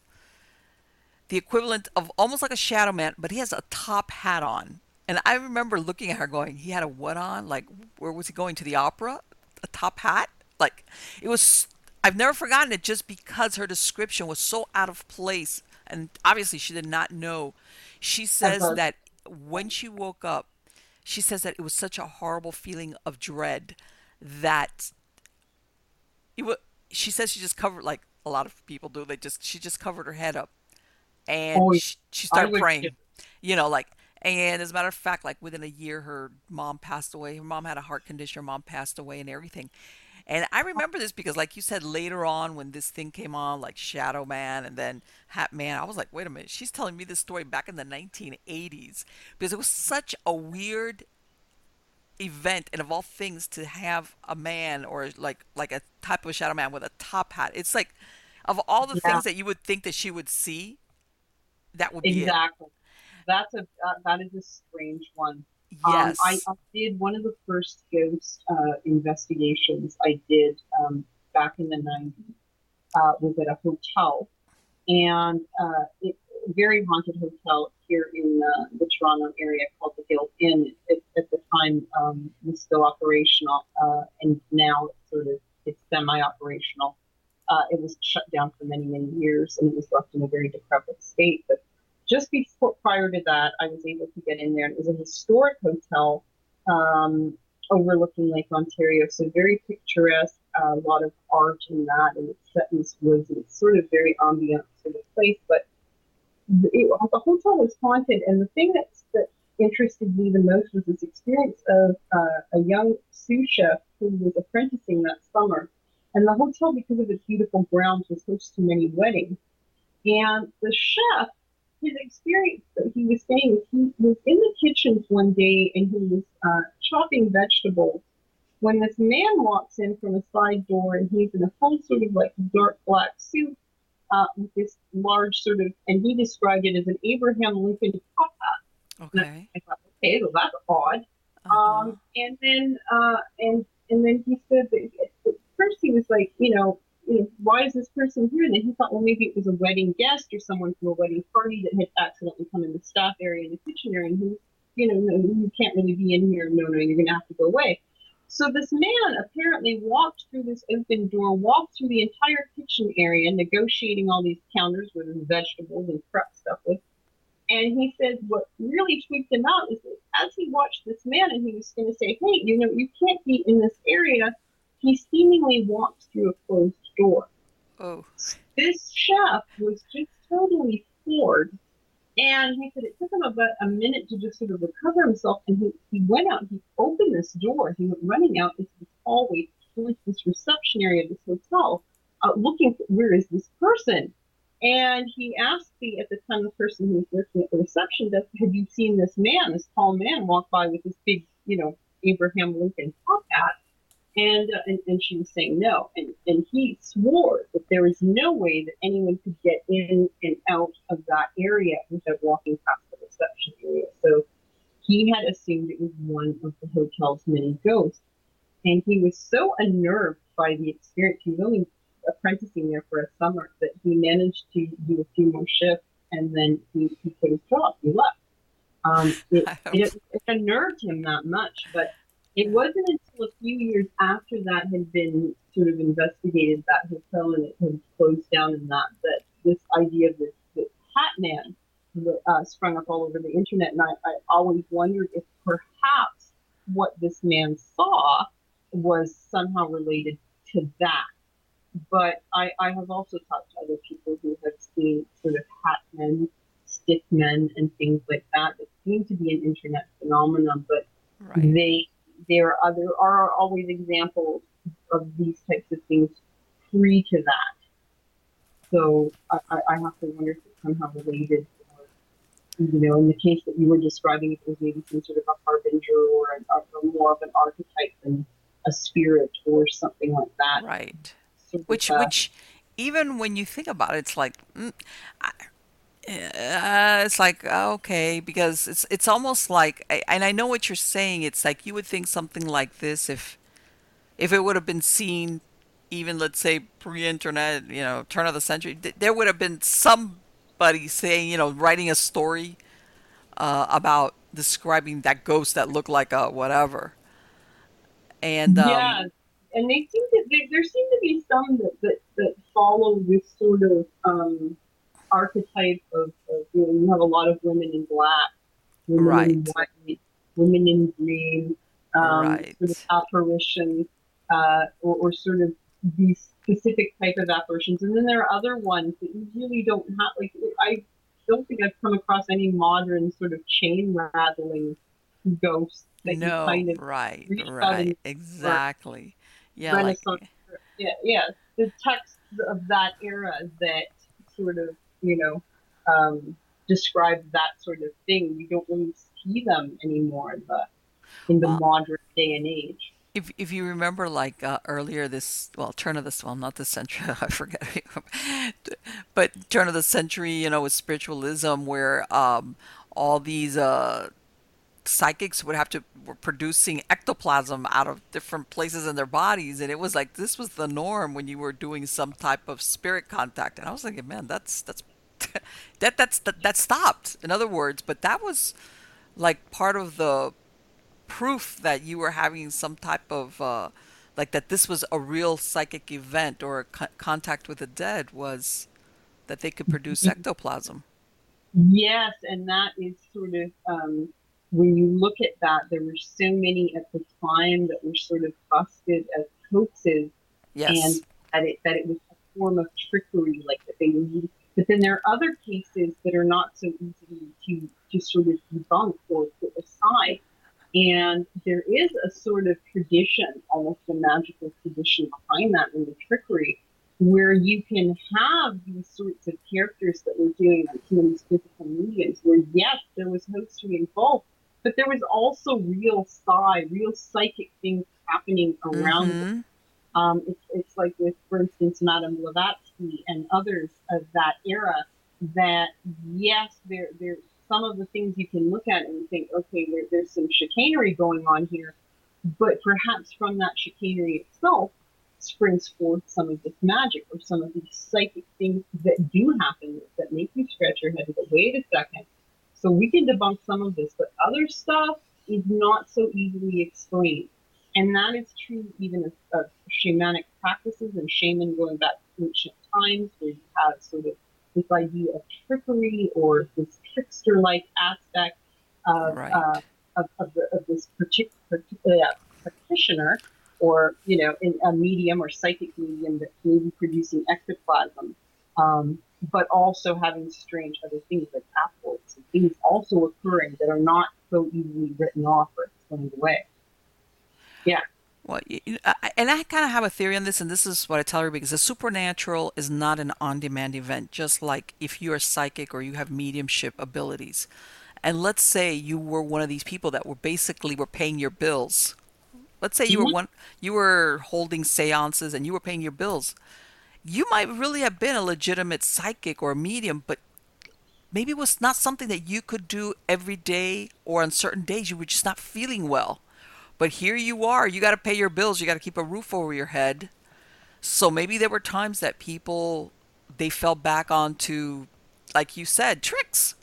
the equivalent of almost like a shadow man, but he has a top hat on. And I remember looking at her going, he had a what on? Like, where was he going to the opera? A top hat? Like, it was, I've never forgotten it just because her description was so out of place. And obviously, she did not know. She says uh-huh. that when she woke up, she says that it was such a horrible feeling of dread that it was, she says she just covered, like a lot of people do, they just, she just covered her head up. And oh she, she started would praying you know like and as a matter of fact like within a year her mom passed away. Her mom had a heart condition her mom passed away and everything. And i remember this because like you said later on when this thing came on like shadow man and then hat man i was like wait a minute she's telling me this story back in the 1980s because it was such a weird event and of all things to have a man or like like a type of shadow man with a top hat. It's like of all the yeah. things that you would think that she would see that would be it. Exactly. That's a that, that is a strange one. Um I, Yes. I did one of the first ghost uh investigations I did um back in the 90s uh was at a hotel and uh, it, very haunted hotel here in uh, the Toronto area called the Guild Inn. It, at the time, um, was still operational, uh, and now it's sort of it's semi-operational. Uh, it was shut down for many, many years, and it was left in a very decrepit state. But just before, prior to that, I was able to get in there. It was a historic hotel um, overlooking Lake Ontario, so very picturesque. uh, A lot of art in that, and it's set in this woods, and it's sort of very ambient sort of place. But it, the hotel was haunted, and the thing that's, that interested me the most was this experience of uh, a young sous chef who was apprenticing that summer. And the hotel, because of its beautiful grounds, was host to many weddings. And the chef, his experience that he was saying, he was in the kitchens one day and he was uh, chopping vegetables when this man walks in from a side door and he's in a whole sort of like dark black suit uh, with this large sort of, and he described it as an Abraham Lincoln. And Okay. I thought, okay, well that's odd. Uh-huh. Um, and then uh, and and then he said that at first he was like, you know, you know, why is this person here? And then he thought, well, maybe it was a wedding guest or someone from a wedding party that had accidentally come in the staff area in the kitchen area, and he, you know, no, you can't really be in here. No, no, you're going to have to go away. So this man apparently walked through this open door, walked through the entire kitchen area, negotiating all these counters with his vegetables and prep stuff with. And he said what really tweaked him out is that as he watched this man and he was going to say, hey, you know, you can't be in this area, he seemingly walked through a closed door. Oh. This chef was just totally floored. And he said it took him about a minute to just sort of recover himself. And he, he went out, he opened this door, he went running out into this hallway towards this reception area of this hotel, uh, looking for where is this person? And he asked the at the time the person who was working at the reception desk, "Have you seen this man, this tall man, walk by with this big, you know, Abraham Lincoln top hat?" And, uh, and, and she was saying no. And, and he swore that there was no way that anyone could get in and out of that area without walking past the reception area. So he had assumed it was one of the hotel's many ghosts. And he was so unnerved by the experience. He was only apprenticing there for a summer that he managed to do a few more shifts and then he, he quit his job. He left. Um, it, it, it unnerved him that much, but it wasn't until a few years after that had been sort of investigated, that hotel and it had closed down and that, that this idea of this, this hat man uh, sprung up all over the internet. And I, I always wondered if perhaps what this man saw was somehow related to that. But I, I have also talked to other people who have seen sort of hat men, stick men, and things like that that seem to be an internet phenomenon, but right. they there are there are always examples of these types of things pre to that. So I, I have to wonder if it's somehow related. Or, you know, in the case that you were describing, it was maybe some sort of a harbinger or, a, or more of an archetype than a spirit or something like that. Right. Sort which, of, which, even when you think about it, it's like, mm, I, uh, it's like okay because it's it's almost like and I know what you're saying it's like you would think something like this if if it would have been seen even let's say pre-internet you know turn of the century there would have been somebody saying you know writing a story uh, about describing that ghost that looked like a whatever. And um, yeah and they seem to there seem to be some that, that, that follow this sort of um, archetype of, of you, know, you have a lot of women in black, women right. in white, women in green, um, right. sort of apparitions, uh, or, or sort of these specific type of apparitions. And then there are other ones that you really don't have. Like I don't think I've come across any modern sort of chain rattling ghosts. That no, kind of right, right, exactly. Yeah, like, yeah, yeah. The text of that era that sort of you know, um, describe that sort of thing. You don't really see them anymore in the in the modern day and age. If if you remember, like uh, earlier this, well, turn of this, well, not this century, I forget, but turn of the century, you know, with spiritualism, where um, all these uh, psychics would have to were producing ectoplasm out of different places in their bodies and it was like this was the norm when you were doing some type of spirit contact and i was thinking man that's that's that that's that, that stopped. In other words, but that was like part of the proof that you were having some type of uh, like that this was a real psychic event or co- contact with the dead was that they could produce mm-hmm. ectoplasm. Yes, and that is sort of um, when you look at that, there were so many at the time that were sort of busted as hoaxes, yes. and that it that it was a form of trickery, like that they used but then there are other cases that are not so easy to, to sort of debunk or put aside. And there is a sort of tradition, almost a magical tradition behind that in the trickery, where you can have these sorts of characters that we're doing on some of these physical mediums, where yes, there was history involved, but there was also real psi, real psychic things happening around mm-hmm. Um, it's, it's like with, for instance, Madame Blavatsky and others of that era that, yes, there, there's some of the things you can look at and think, okay, there, there's some chicanery going on here, but perhaps from that chicanery itself springs forth some of this magic or some of these psychic things that do happen that make you scratch your head and go, wait a second. So we can debunk some of this, but other stuff is not so easily explained. And that is true even of, of shamanic practices and shaman going back to ancient times where you have sort of this idea of trickery or this trickster like aspect of, right. uh, of, of, the, of, this particular, uh, practitioner or, you know, in a medium or psychic medium that may be producing ectoplasm, um, but also having strange other things like apports and things also occurring that are not so easily written off or explained away. Yeah. Well, and I kind of have a theory on this, and this is what I tell everybody: because the supernatural is not an on-demand event. Just like if you're psychic or you have mediumship abilities, and let's say you were one of these people that were basically were paying your bills let's say you were Mhm. one you were holding seances and you were paying your bills you might really have been a legitimate psychic or medium but maybe it was not something that you could do every day or on certain days you were just not feeling well but here you are you got to pay your bills you got to keep a roof over your head so maybe there were times that people they fell back onto like you said tricks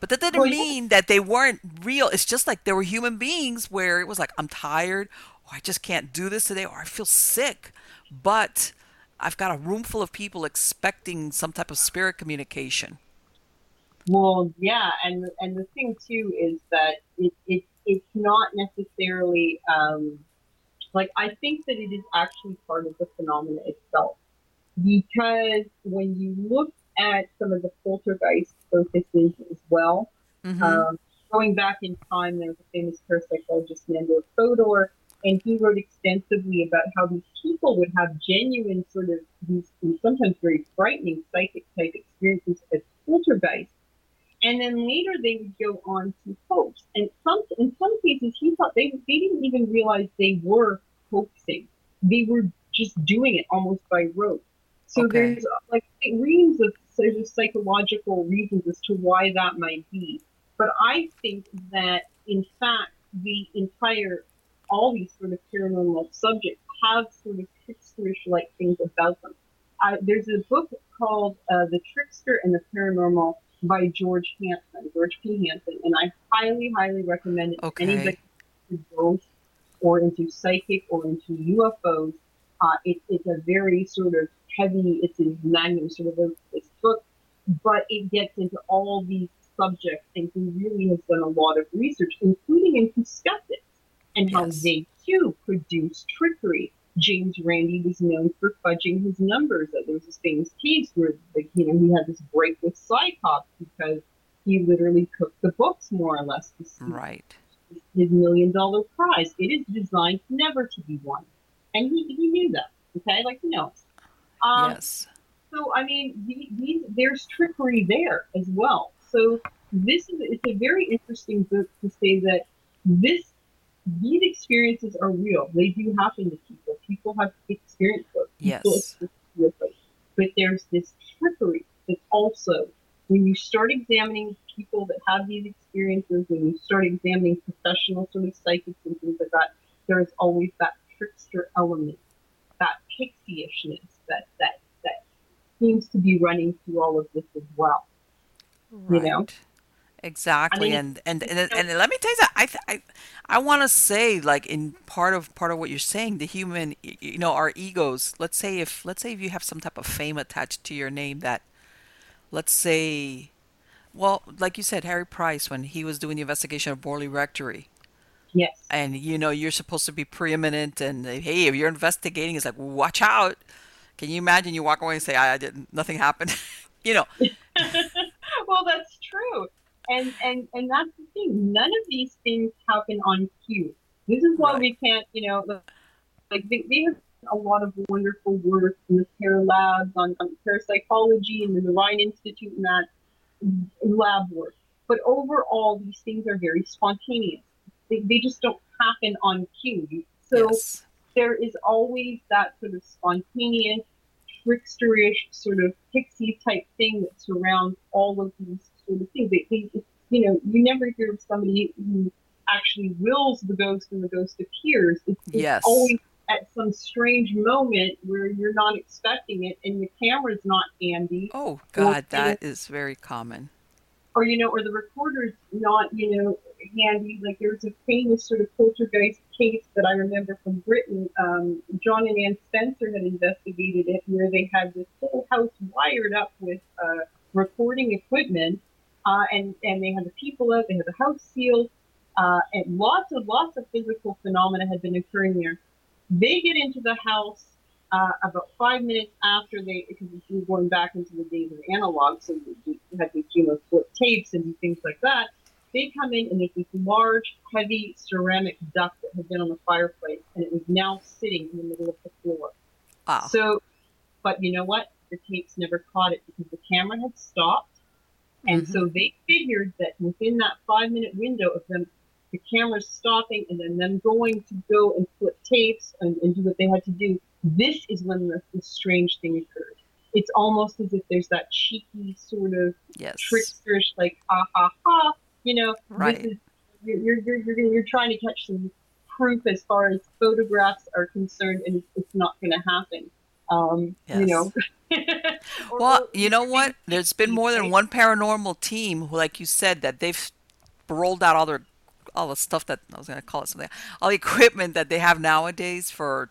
but that didn't Well, yeah. mean that they weren't real. It's just like there were human beings where it was like, I'm tired, or I just can't do this today, or I feel sick. But I've got a room full of people expecting some type of spirit communication. Well, yeah, and and the thing too is that it, it it's not necessarily um, like I think that it is actually part of the phenomena itself because when you look at some of the poltergeist focuses as well, Mm-hmm. um, going back in time, there was a famous parapsychologist, Nandor Fodor, and he wrote extensively about how these people would have genuine sort of these, these sometimes very frightening psychic type experiences as poltergeists and then later they would go on to hoax. And some in some cases he thought they they didn't even realize they were hoaxing. They were just doing it almost by rote. So Okay. there's like reams of sort of psychological reasons as to why that might be. But I think that in fact the entire all these sort of paranormal subjects have sort of tricksterish like things about them. I, there's a book called uh, The Trickster and the Paranormal by George Hansen, George P. Hansen, and I highly, highly recommend it to Okay. anybody who's ghosts or into psychic or into UFOs. Uh, it, it's a very sort of heavy, it's a magnum sort of a, this book, but it gets into all these subjects, and he really has done a lot of research, including into skeptics and how Yes. they too produce trickery. James Randi was known for fudging his numbers. There was this famous case where, like, you know, he had this break with CSICOP because he literally cooked the books more or less Right. his million dollar prize. It is designed never to be won, and he, he knew that. Okay, like he knows. Um, yes. so I mean, the, these there's trickery there as well. So this is it's a very interesting book to say that this these experiences are real. They do happen to people. People have experienced those. Yes. experience those. But there's this trickery that also when you start examining people that have these experiences, when you start examining professional sort of psychics and things like that, there is always that trickster element, that pixie-ishness that that that seems to be running through all of this as well. You know? Exactly. mean, and, and and and let me tell you that I th- I I want to say like in part of part of what you're saying, the human, you know, our egos. Let's say if let's say if you have some type of fame attached to your name that let's say well, like you said, Harry Price when he was doing the investigation of Borley Rectory. Yes. and you know you're supposed to be preeminent and hey if you're investigating it's like watch out can you imagine you walk away and say i, I didn't nothing happened you know well, that's true, and and and that's the thing. None of these things happen on cue. This is why Right. we can't, you know, like they, they have a lot of wonderful work in the Para Labs on, on parapsychology and the Rhine Institute and that lab work. But overall, these things are very spontaneous. They, they just don't happen on cue. So yes there is always that sort of spontaneous, tricksterish, sort of pixie type thing that surrounds all of these sort of things. They, they, you know, you never hear of somebody who actually wills the ghost and the ghost appears. It's, it's Yes. always at some strange moment where you're not expecting it and the camera's not handy oh god that is very common or you know, or the recorder's not, you know, handy. Like there was a famous sort of poltergeist case that I remember from Britain. Um, John and Ann Spencer had investigated it, where they had this whole house wired up with uh, recording equipment, uh, and and they had the people out, they had the house sealed, uh, and lots of lots of physical phenomena had been occurring there. They get into the house uh, about five minutes after they, because we were going back into the days of analog, so we had these, you flip tapes and things like that. They come in and there's this large, heavy ceramic duck that had been on the fireplace, and it was now sitting in the middle of the floor. ah So, but you know what? The tapes never caught it because the camera had stopped. And so they figured that within that five minute window of them the cameras stopping and then them going to go and flip tapes and, and do what they had to do. This is when the, the strange thing occurred. It's almost as if there's that cheeky sort of yes. tricksterish, like ha ha ha. You know, right. Is, you're, you're, you're, you're trying to catch some proof as far as photographs are concerned, and it's, it's not going to happen. Um, yes. You know. or, well, you know what? There's been more than one paranormal team who, like you said, that they've rolled out all their all the stuff that I was going to call it something, all the equipment that they have nowadays for,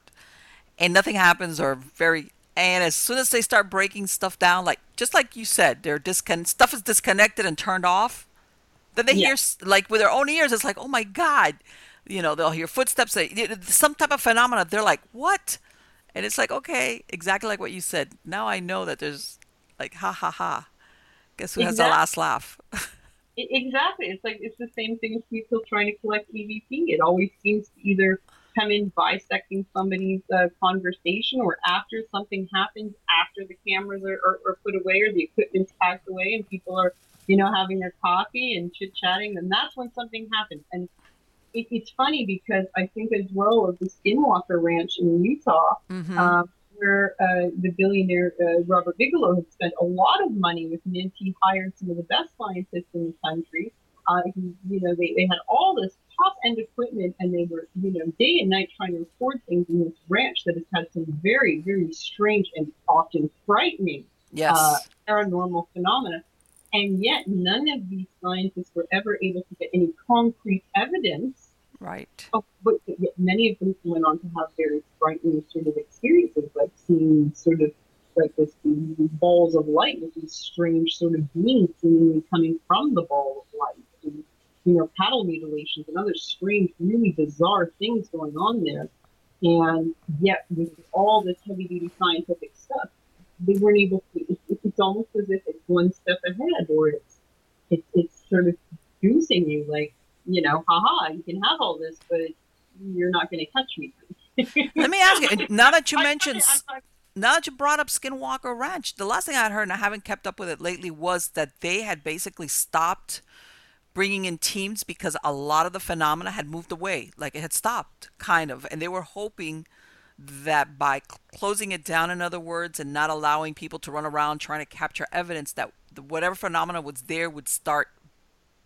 and nothing happens or very. And as soon as they start breaking stuff down, like just like you said, they're discon stuff is disconnected and turned off. Then they yeah. hear like with their own ears, it's like, oh my god, you know, they'll hear footsteps, some type of phenomena. They're like, what? And it's like, okay, exactly like what you said. Now I know that there's like, ha ha ha. Guess who exactly. has the last laugh? exactly. It's like it's the same thing as people trying to collect EVP. It always seems to either come in bisecting somebody's uh, conversation or after something happens, after the cameras are, are, are put away or the equipment's packed away and people are, you know, having their coffee and chit chatting, and that's when something happens. And it, it's funny because I think as well of the Skinwalker Ranch in Utah, mm-hmm. um, where uh, the billionaire uh, Robert Bigelow had spent a lot of money with Mint. He hired some of the best scientists in the country. Uh, he, you know, they, they had all this top end equipment and they were, you know, day and night trying to record things in this ranch that has had some very, very strange and often frightening yes. uh, paranormal phenomena. And yet, none of these scientists were ever able to get any concrete evidence. Right. Of, but many of them went on to have very frightening sort of experiences, like seeing sort of like this balls of light with these strange sort of beings seemingly coming from the ball of light, and you know, cattle mutilations and other strange, really bizarre things going on there. And yet, with all this heavy duty scientific stuff, they weren't able to. it's almost as if it's one step ahead, or it's it's, it's sort of goosing you, like you know, haha, you can have all this, but you're not going to catch me. Let me ask you. Now that you mentioned, now that you brought up Skinwalker Ranch, the last thing I heard, and I haven't kept up with it lately, was that they had basically stopped bringing in teams because a lot of the phenomena had moved away, like it had stopped, kind of, and they were hoping that by closing it down, in other words, and not allowing people to run around trying to capture evidence, that whatever phenomena was there would start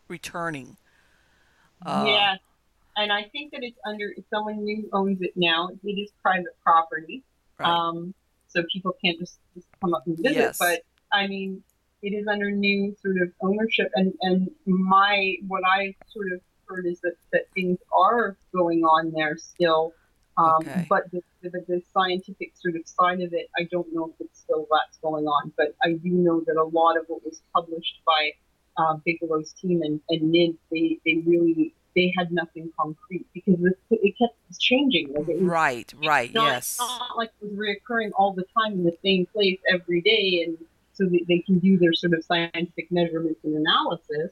returning. Uh, yeah, and I think that it's under someone new owns it now. It is private property, right. um, so people can't just, just come up and visit. Yes. But I mean, it is under new sort of ownership, and and my what I sort of heard is that that things are going on there still. Um, okay. But the, the, the, scientific sort of side of it, I don't know if it's still that's going on. But I do know that a lot of what was published by uh, Bigelow's team and, and NIDS, they, they really they had nothing concrete because it, it kept changing. Like it was, right, right, not, yes. not like it was reoccurring all the time in the same place every day, and so that they can do their sort of scientific measurements and analysis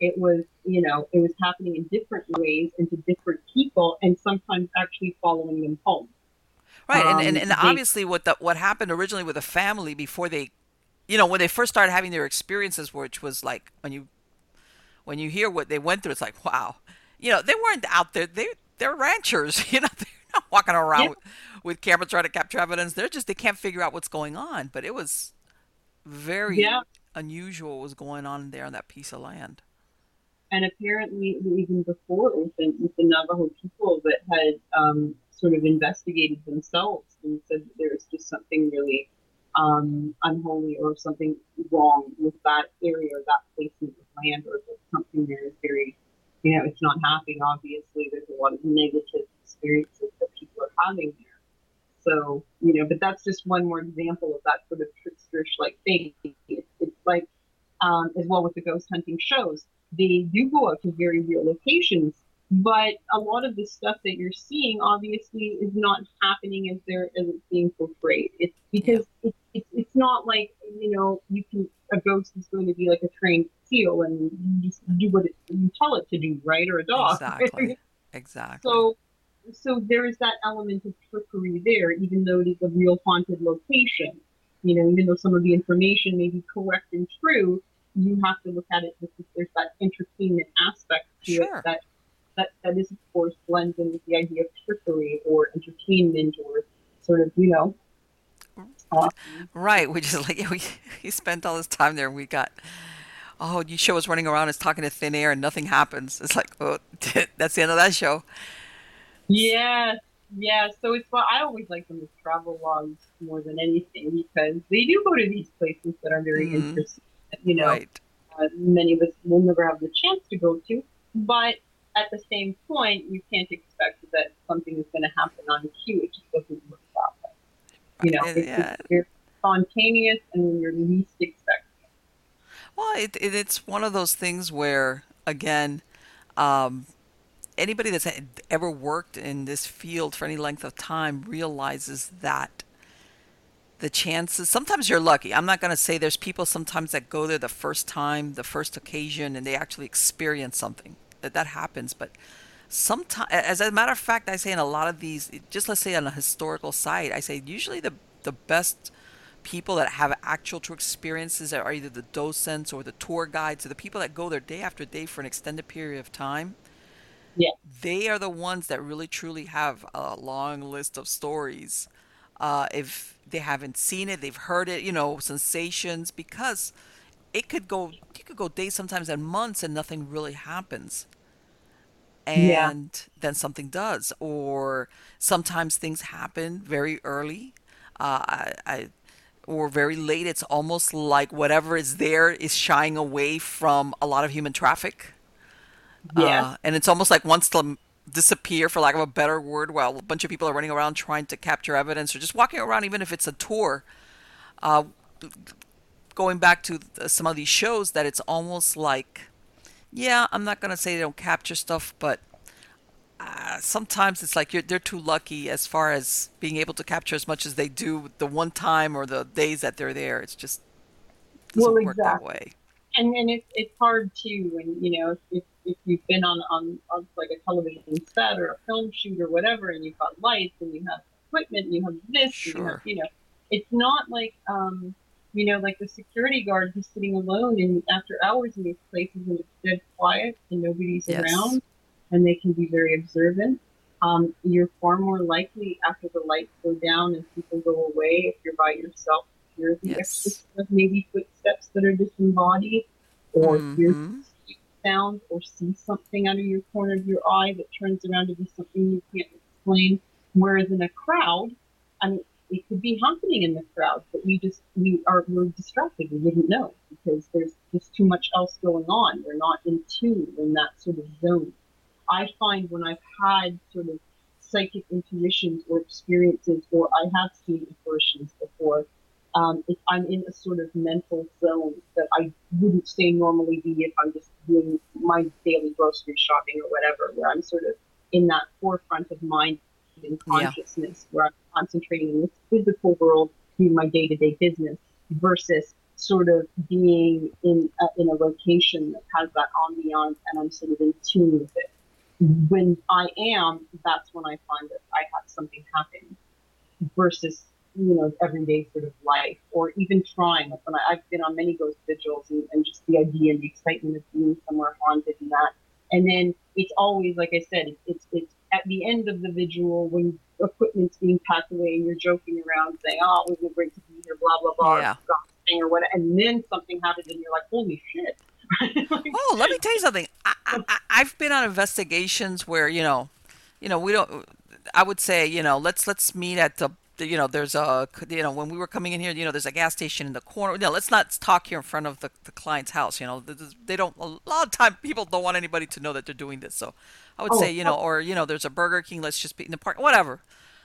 it was you know it was happening in different ways and to different people and sometimes actually following them home right um, and, and, and obviously what the, what happened originally with the family before they you know when they first started having their experiences which was like when you when you hear what they went through it's like wow you know they weren't out there they they're ranchers you know they're not walking around yeah. with, with cameras trying to capture evidence they're just they can't figure out what's going on but it was very yeah. unusual what was going on there on that piece of land and apparently even before with the, with the Navajo people that had um, sort of investigated themselves and said that there was just something really um, unholy or something wrong with that area or that placement of land or something there is very, you know, it's not happy. Obviously, there's a lot of negative experiences that people are having there. So, you know, but that's just one more example of that sort of tricksterish like thing. It's, it's like um, as well with the ghost hunting shows they do go out to very real locations. But a lot of the stuff that you're seeing obviously is not happening as they're as it's being portrayed. It's because yeah. it's, it's it's not like you know you can a ghost is going to be like a trained seal and you just do what it, you tell it to do, right? Or a dog. Exactly. exactly. So so there is that element of trickery there, even though it is a real haunted location. You know, even though some of the information may be correct and true, you have to look at it because there's that entertainment aspect to sure. it that that, that is, of course, blends in with the idea of trickery or entertainment or sort of, you know. Uh, right, which is like we, we spent all this time there and we got oh, you show us running around it's talking to thin air and nothing happens. It's like, oh, that's the end of that show. Yes, yes. So it's well, I always like them as travel logs more than anything because they do go to these places that are very mm-hmm. interesting. You know, right. uh, many of us will never have the chance to go to, but at the same point, you can't expect that something is going to happen on cue. It just doesn't work that way. You know, yeah. it's, it's spontaneous and when you're least expecting. Well, it, it, it's one of those things where, again, um, anybody that's ever worked in this field for any length of time realizes that the chances sometimes you're lucky i'm not going to say there's people sometimes that go there the first time the first occasion and they actually experience something that that happens but sometimes as a matter of fact i say in a lot of these just let's say on a historical site i say usually the the best people that have actual true experiences are either the docents or the tour guides or the people that go there day after day for an extended period of time. Yeah. They are the ones that really truly have a long list of stories uh, if they haven't seen it they've heard it you know sensations because it could go could go days sometimes and months and nothing really happens. And yeah. then something does or sometimes things happen very early uh, I, I, or very late. It's almost like whatever is there is shying away from a lot of human traffic. Yeah. uh, and it's almost like wants to disappear for lack of a better word while a bunch of people are running around trying to capture evidence or just walking around even if it's a tour uh, going back to some of these shows that it's almost like yeah i'm not going to say they don't capture stuff but uh, sometimes it's like they're too lucky as far as being able to capture as much as they do the one time or the days that they're there it's just doesn't well, exactly. work that way and and it's it's hard too and you know if, if you've been on, on on like a television set or a film shoot or whatever and you've got lights and you have equipment and you have this sure. you have you know it's not like um you know, like the security guard who's sitting alone in after hours in these places and it's dead quiet and nobody's yes. around and they can be very observant. Um, you're far more likely after the lights go down and people go away if you're by yourself to hear the yes. extra maybe footsteps that are disembodied or mm-hmm. hear sound or see something out of your corner of your eye that turns around to be something you can't explain. Whereas in a crowd, I mean, it could be happening in the crowd, but we just we are we're distracted. We wouldn't know because there's just too much else going on. We're not in tune in that sort of zone. I find when I've had sort of psychic intuitions or experiences, or I have seen apparitions before, um, if I'm in a sort of mental zone that I wouldn't say normally be if I'm just doing my daily grocery shopping or whatever, where I'm sort of in that forefront of mind and consciousness, yeah. where I'm concentrating in this physical world, doing my day to day business, versus sort of being in a, in a location that has that ambiance and I'm sort of in tune with it when I am, that's when I find that I have something happen versus, you know, everyday sort of life or even trying. When I, have been on many ghost vigils and, and just the idea and the excitement of being somewhere haunted and that. And then it's always, like I said, it's, it's at the end of the vigil when equipment's being packed away and you're joking around saying, oh, it was great to be here, blah, blah, blah, yeah. or what, and then something happens and you're like, holy shit oh, let me tell you something. I, I, I've been on investigations where you know, you know, we don't. I would say, you know, let's let's meet at the you know, there's a, you know, when we were coming in here, you know, there's a gas station in the corner. You know, let's not talk here in front of the, the client's house. You know, they don't, a lot of time people don't want anybody to know that they're doing this. So I would oh, say, you know, oh. or, you know, there's a Burger King, let's just be in the park, whatever.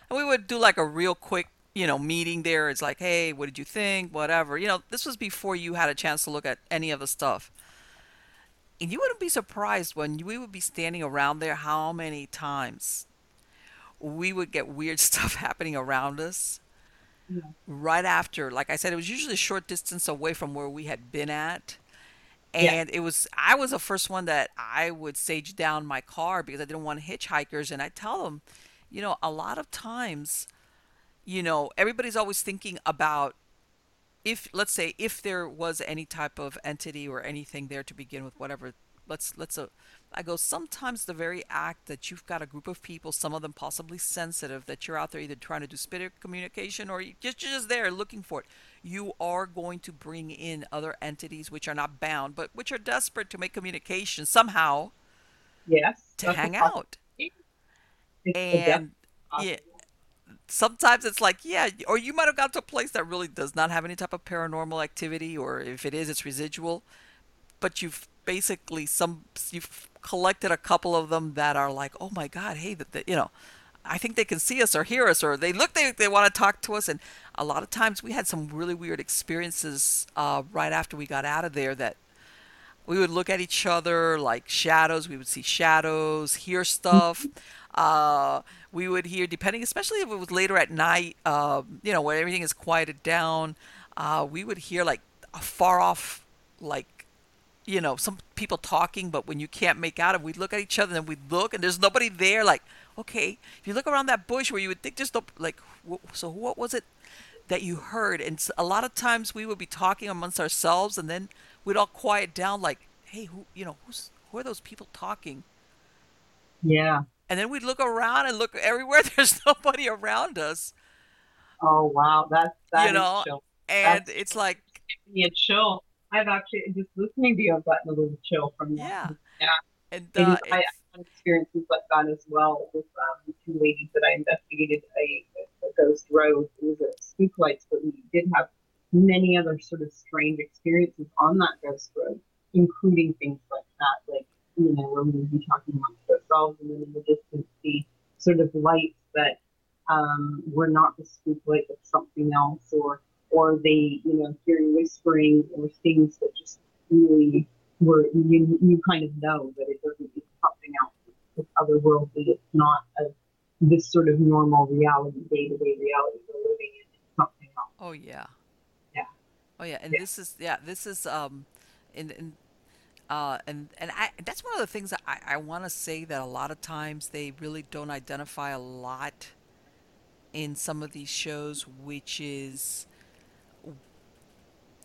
And we would do like a real quick, you know, meeting there. It's like, hey, what did you think? Whatever. You know, this was before you had a chance to look at any of the stuff and you wouldn't be surprised when we would be standing around there how many times we would get weird stuff happening around us yeah. right after like i said it was usually a short distance away from where we had been at and yeah. it was i was the first one that i would sage down my car because i didn't want hitchhikers and i tell them you know a lot of times you know everybody's always thinking about if let's say if there was any type of entity or anything there to begin with whatever let's let's uh, I go sometimes the very act that you've got a group of people, some of them possibly sensitive, that you're out there either trying to do spirit communication or you just you're just there looking for it. You are going to bring in other entities which are not bound, but which are desperate to make communication somehow. Yes. To hang out. And yeah, sometimes it's like, yeah, or you might have got to a place that really does not have any type of paranormal activity, or if it is, it's residual. But you've basically some you've collected a couple of them that are like, oh my God, hey, that you know, I think they can see us or hear us, or they look they they want to talk to us. And a lot of times we had some really weird experiences uh, right after we got out of there that we would look at each other like shadows. We would see shadows, hear stuff. Uh, we would hear, depending, especially if it was later at night, uh, you know, when everything is quieted down, uh, we would hear like a far off, like, you know, some people talking, but when you can't make out it, we'd look at each other and we'd look and there's nobody there. Like, okay, if you look around that bush where you would think just like, so what was it that you heard? And a lot of times we would be talking amongst ourselves and then we'd all quiet down, like, hey, who, you know, who's, who are those people talking? Yeah and then we'd look around and look everywhere. There's nobody around us. Oh wow, that's that you know, and that's, it's like me a chill. I've actually just listening to you. I've gotten a little chill from that. Yeah, yeah. And uh, I, have experiences like that as well with um, two ladies that I investigated a, a ghost road. It was a spook lights, but we did have many other sort of strange experiences on that ghost road, including things like that, like you know, where we would be talking amongst ourselves, and then in the distance, see sort of lights that um, were not the spook light, but something else, or or they, you know, hearing whispering or things that just really were you you kind of know that it doesn't it's something else. It's otherworldly. It's not a, this sort of normal reality, day to day reality we're living in. It's something else. Oh yeah. Yeah. Oh yeah, and yeah. this is yeah, this is um, in in uh, and and I, that's one of the things that I, I want to say that a lot of times they really don't identify a lot in some of these shows, which is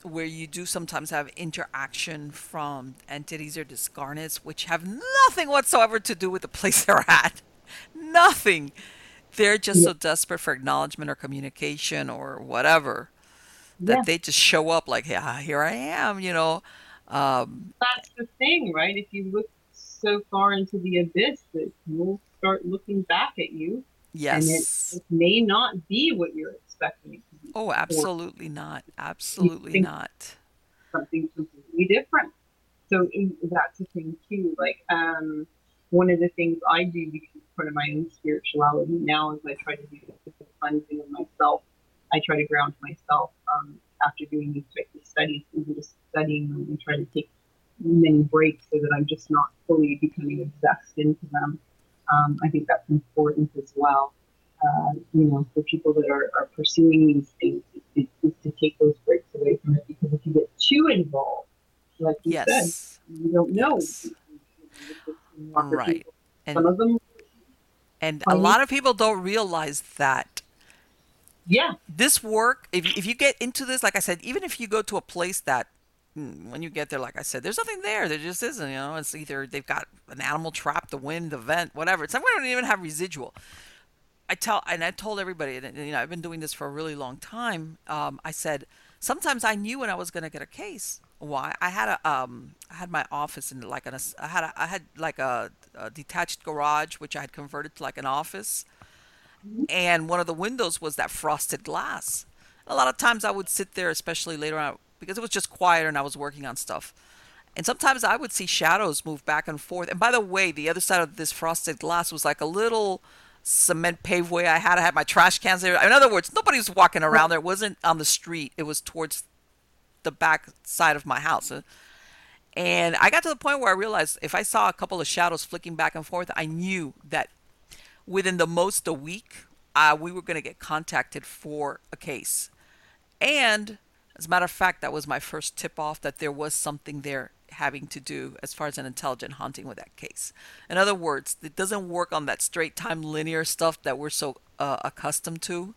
where you do sometimes have interaction from entities or discarnates, which have nothing whatsoever to do with the place they're at. Nothing. They're just yeah. so desperate for acknowledgement or communication or whatever that yeah. they just show up like, yeah, here I am, you know. Um, That's the thing, right? If you look so far into the abyss, that will start looking back at you. Yes. And it, it may not be what you're expecting it to be. Oh, absolutely not. Absolutely not. Something completely different. So that's the thing too. Like, um, one of the things I do because it's part of my own spirituality now is I try to do the cleansing of myself. I try to ground myself um, after doing these types of studies, even just studying them and trying to take many breaks so that I'm just not fully becoming obsessed into them. Um, I think that's important as well. Uh, you know, for people that are, are pursuing these things, is, is to take those breaks away from it because if you get too involved, like you yes. said, you don't know. Yes. Right. And, Some of them. And a lot of people don't realize that yeah this work if, if you get into this like i said even if you go to a place that hmm, when you get there like i said there's nothing there there just isn't you know it's either they've got an animal trap the wind the vent whatever some don't even have residual i tell and i told everybody that you know i've been doing this for a really long time um, i said sometimes i knew when i was going to get a case why i had a um i had my office in like an i had a, i had like a, a detached garage which i had converted to like an office and one of the windows was that frosted glass. A lot of times I would sit there, especially later on, because it was just quieter and I was working on stuff. And sometimes I would see shadows move back and forth. And by the way, the other side of this frosted glass was like a little cement paveway I had. I had my trash cans there. In other words, nobody was walking around there. It wasn't on the street. It was towards the back side of my house. And I got to the point where I realized if I saw a couple of shadows flicking back and forth, I knew that within the most a week, uh, we were going to get contacted for a case. And as a matter of fact, that was my first tip off that there was something there having to do as far as an intelligent haunting with that case. In other words, it doesn't work on that straight time linear stuff that we're so uh, accustomed to.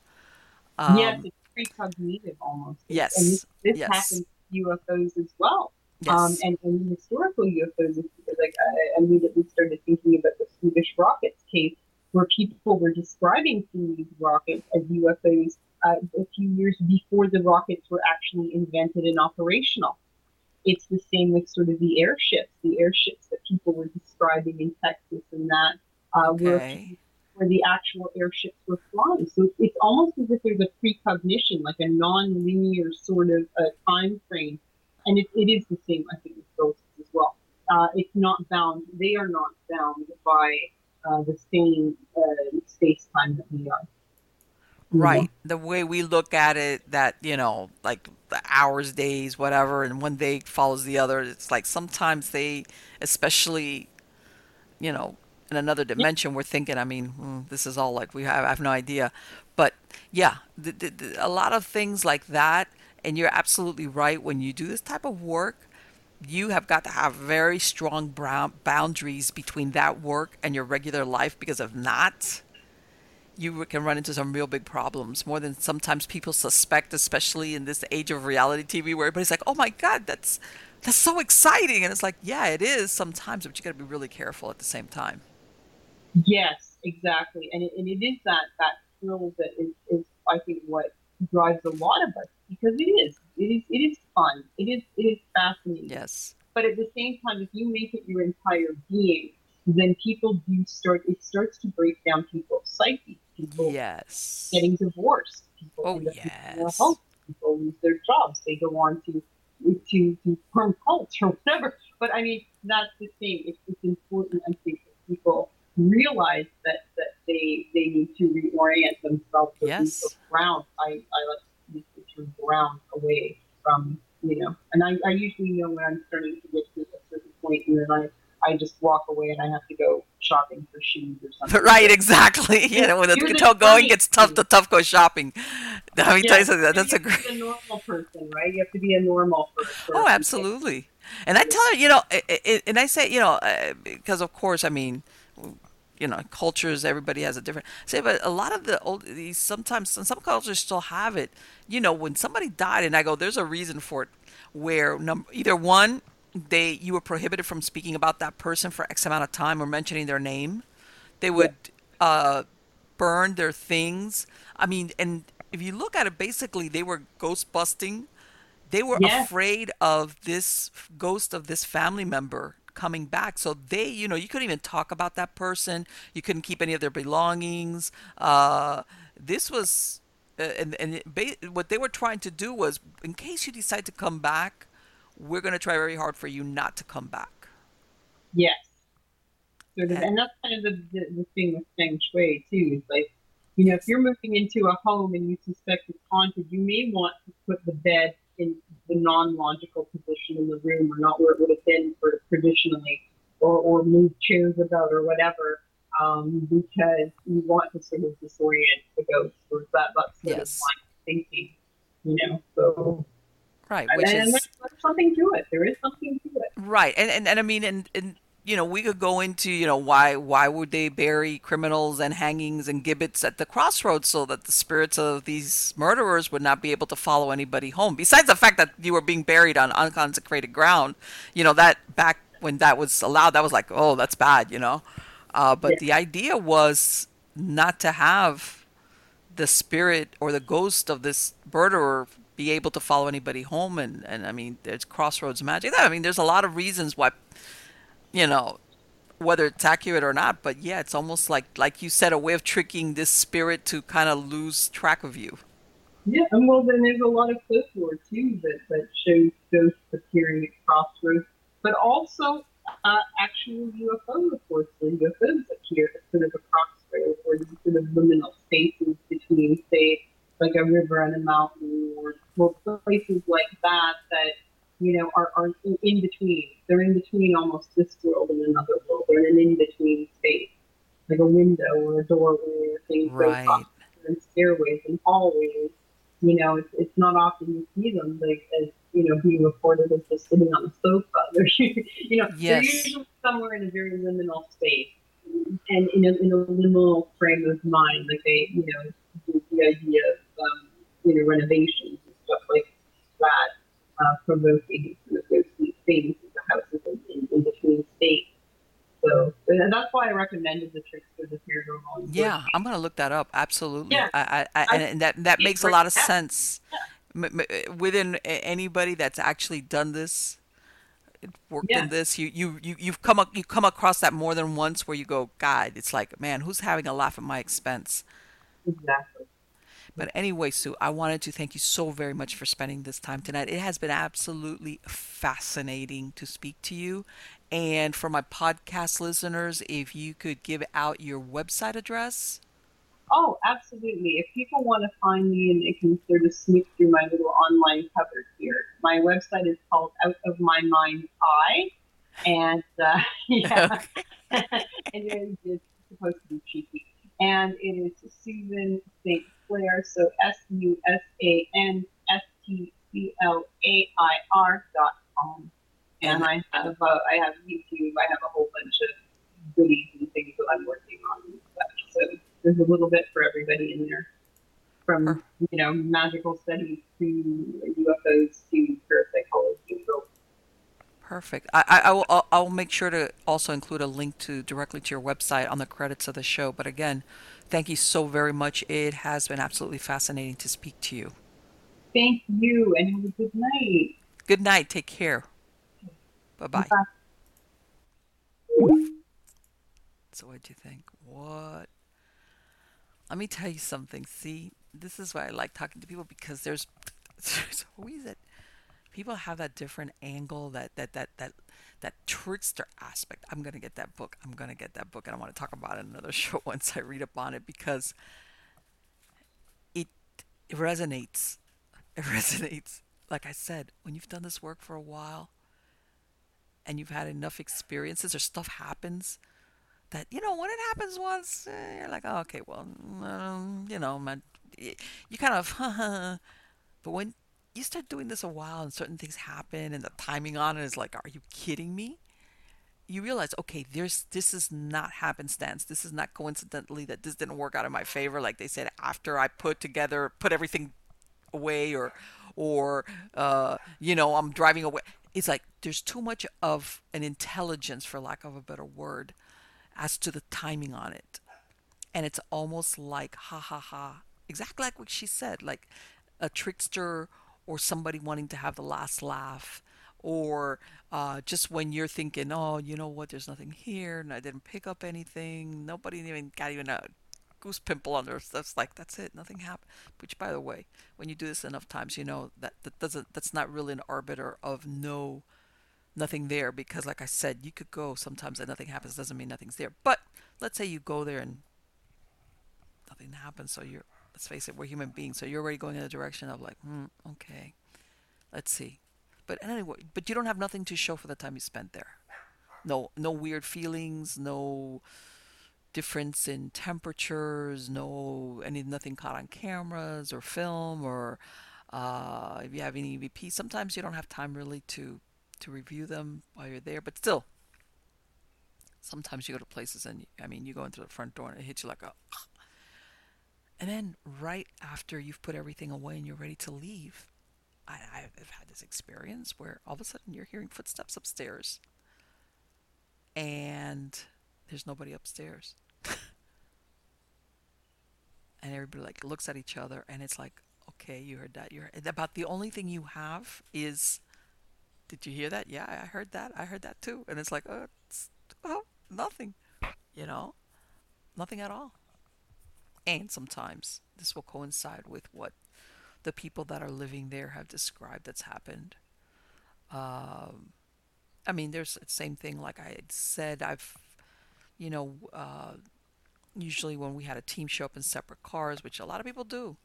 Um, yes, it's precognitive almost. Yes. And this, this yes. happens to UFOs as well. Yes. Um, and, and historical UFOs, like I immediately started thinking about the Swedish rockets case, where people were describing these rockets as UFOs uh, a few years before the rockets were actually invented and operational. It's the same with sort of the airships, the airships that people were describing in Texas and that, uh, okay. where, where the actual airships were flying. So it's almost as if there's a precognition, like a non-linear sort of uh, time frame. And it, it is the same, I think, with ghosts as well. Uh, it's not bound, they are not bound by uh, the same uh, space time that we are. Right. The way we look at it, that, you know, like the hours, days, whatever, and one day follows the other. It's like sometimes they, especially, you know, in another dimension, we're thinking, I mean, hmm, this is all like we have, I have no idea. But yeah, the, the, the, a lot of things like that. And you're absolutely right. When you do this type of work, you have got to have very strong brown boundaries between that work and your regular life because if not, you can run into some real big problems more than sometimes people suspect especially in this age of reality tv where everybody's like oh my god that's that's so exciting. And it's like yeah it is sometimes but you got to be really careful at the same time. Yes exactly. And it, and it is that that thrill that is, is i think what drives a lot of us because it is it is it is fun. It is it is fascinating. Yes. But at the same time if you make it your entire being then people do start it starts to break down people's psyche people yes. getting divorced, people oh, yes. health, people lose their jobs, they go on to to to form cults or whatever. But I mean, that's the thing. It's, it's important, I think, that people realize that that they they need to reorient themselves. Yes. Ground. I I like to use the term ground away from you know, and I, I usually know when I'm starting to get to a certain point, and then I I just walk away and I have to go shopping for shoes or something. Right, exactly. You know, when the going gets tough, the tough go shopping. Let me yeah, tell you something. That's a great. a normal person, right? You have to be a normal person. Oh, absolutely. And I tell her, you know, and I say, you know, uh, because of course, I mean, you know, cultures, everybody has a different. Say, but a lot of the old, these sometimes some cultures still have it. You know, when somebody died, and I go, there's a reason for it, where number either one they you were prohibited from speaking about that person for X amount of time or mentioning their name. They would yeah. uh, burn their things. I mean, and if you look at it, basically they were ghost busting. They were yeah. afraid of this ghost of this family member coming back. So they, you know, you couldn't even talk about that person. You couldn't keep any of their belongings. Uh, this was, uh, and and it, what they were trying to do was, in case you decide to come back, we're going to try very hard for you not to come back. Yes. and, and that's kind of the, the, the thing with Feng Shui, too. Is like, you know, if you're moving into a home and you suspect it's haunted, you may want to put the bed in the non-logical position in the room or not where it would have been for traditionally or, or move chairs about or whatever um, because you want to sort of disorient the ghost or that, that sort yes. of thinking, you know. So Right. Which and, is, there's something to it. There is something to it. Right. And, and, and I mean, and, and, you know, we could go into, you know, why why would they bury criminals and hangings and gibbets at the crossroads so that the spirits of these murderers would not be able to follow anybody home? Besides the fact that you were being buried on unconsecrated ground, you know, that back when that was allowed, that was like, oh, that's bad, you know. Uh, but yeah. the idea was not to have the spirit or the ghost of this murderer be able to follow anybody home and and I mean there's crossroads magic. I mean there's a lot of reasons why you know whether it's accurate or not, but yeah, it's almost like like you said a way of tricking this spirit to kind of lose track of you. Yeah, and well then there's a lot of folklore too that that shows ghosts appearing at crossroads, but also uh, actual UFO reports the UFOs appear at sort of a crossroads or sort of liminal spaces between, say, like a river and a mountain or, or places like that that you know are, are in between. They're in between almost this world and another world. They're in an in-between space like a window or a doorway or things right. go and stairways and hallways. You know it's, it's not often you see them like as you know being reported as just sitting on the sofa. They're you know yes. they're usually somewhere in a very liminal space. And in a, in a liminal frame of mind like they you know the idea of you know, renovations and stuff like that, uh, provoking some of those babysit the houses in, in, in between states. So and that's why I recommended the Trickster the Teardrome on. Yeah, I'm gonna look that up. Absolutely. Yeah. I, I, I, and that that makes a lot of sense. M- within anybody that's actually done this, worked Yeah. in this, you you you you've come up you come across that more than once where you go, God, it's like, man, who's having a laugh at my expense? Exactly. But anyway, Sue, I wanted to thank you so very much for spending this time tonight. It has been absolutely fascinating to speak to you. And for my podcast listeners, if you could give out your website address. Oh, absolutely. If people want to find me and they can sort of sneak through my little online cupboard here, my website is called Out of My Mind I. And uh, yeah, and it is supposed to be cheeky. And it is Susan St. So S U S A N S T C L A I R dot com. And I have uh, I have YouTube. I have a whole bunch of goodies and things that I'm working on and. So there's a little bit for everybody in there, from you know magical studies to UFOs to parapsychology. Perfect. I, I, I I'll, I'll make sure to also include a link to directly to your website on the credits of the show. But again, thank you so very much. It has been absolutely fascinating to speak to you. thank you and have a good night. Good night. Take care. Bye bye. So what do you think? What? Let me tell you something. See, this is why I like talking to people because there's there's always that people have that different angle, that that that that that trickster aspect. I'm gonna get that book. I'm gonna get that book, and I want to talk about it in another show once I read up on it because it, it resonates. It resonates. Like I said, when you've done this work for a while and you've had enough experiences or stuff happens that you know when it happens once eh, you're like oh, okay well um, you know man y- you kind of but when you start doing this a while and certain things happen and the timing on it is like are you kidding me? You realize okay there's this is not happenstance. This is not coincidentally that this didn't work out in my favor like they said after i put together put everything away or or uh, you know i'm driving away. It's like there's too much of an intelligence for lack of a better word as to the timing on it. And it's almost like ha ha ha. Exactly like what she said like a trickster or somebody wanting to have the last laugh or uh, just when you're thinking oh you know what? There's nothing here and i didn't pick up anything. Nobody even got even a goose pimple on their that's like that's it. Nothing happened. Which by the way when you do this enough times you know that that doesn't that's not really an arbiter of no nothing there because like i said you could go sometimes and nothing happens. Doesn't mean nothing's there. But let's say you go there and nothing happens so you're let's face it we're human beings so you're already going in the direction of like hmm, okay let's see. But anyway but you don't have nothing to show for the time you spent there. No no weird feelings no difference in temperatures no any nothing caught on cameras or film or uh, if you have any evp sometimes you don't have time really to to review them while you're there but still sometimes you go to places and i mean you go into the front door and it hits you like a and then right after you've put everything away and you're ready to leave I, i've had this experience where all of a sudden you're hearing footsteps upstairs. And there's nobody upstairs. And everybody like looks at each other and it's like okay you heard that you're about the only thing you have is did you hear that? Yeah i heard that i heard that too. And it's like oh, it's, oh nothing you know? Nothing at all and sometimes this will coincide with what the people that are living there have described that's happened um, i mean there's the same thing like i said i've you know uh, usually when we had a team show up in separate cars, which a lot of people do,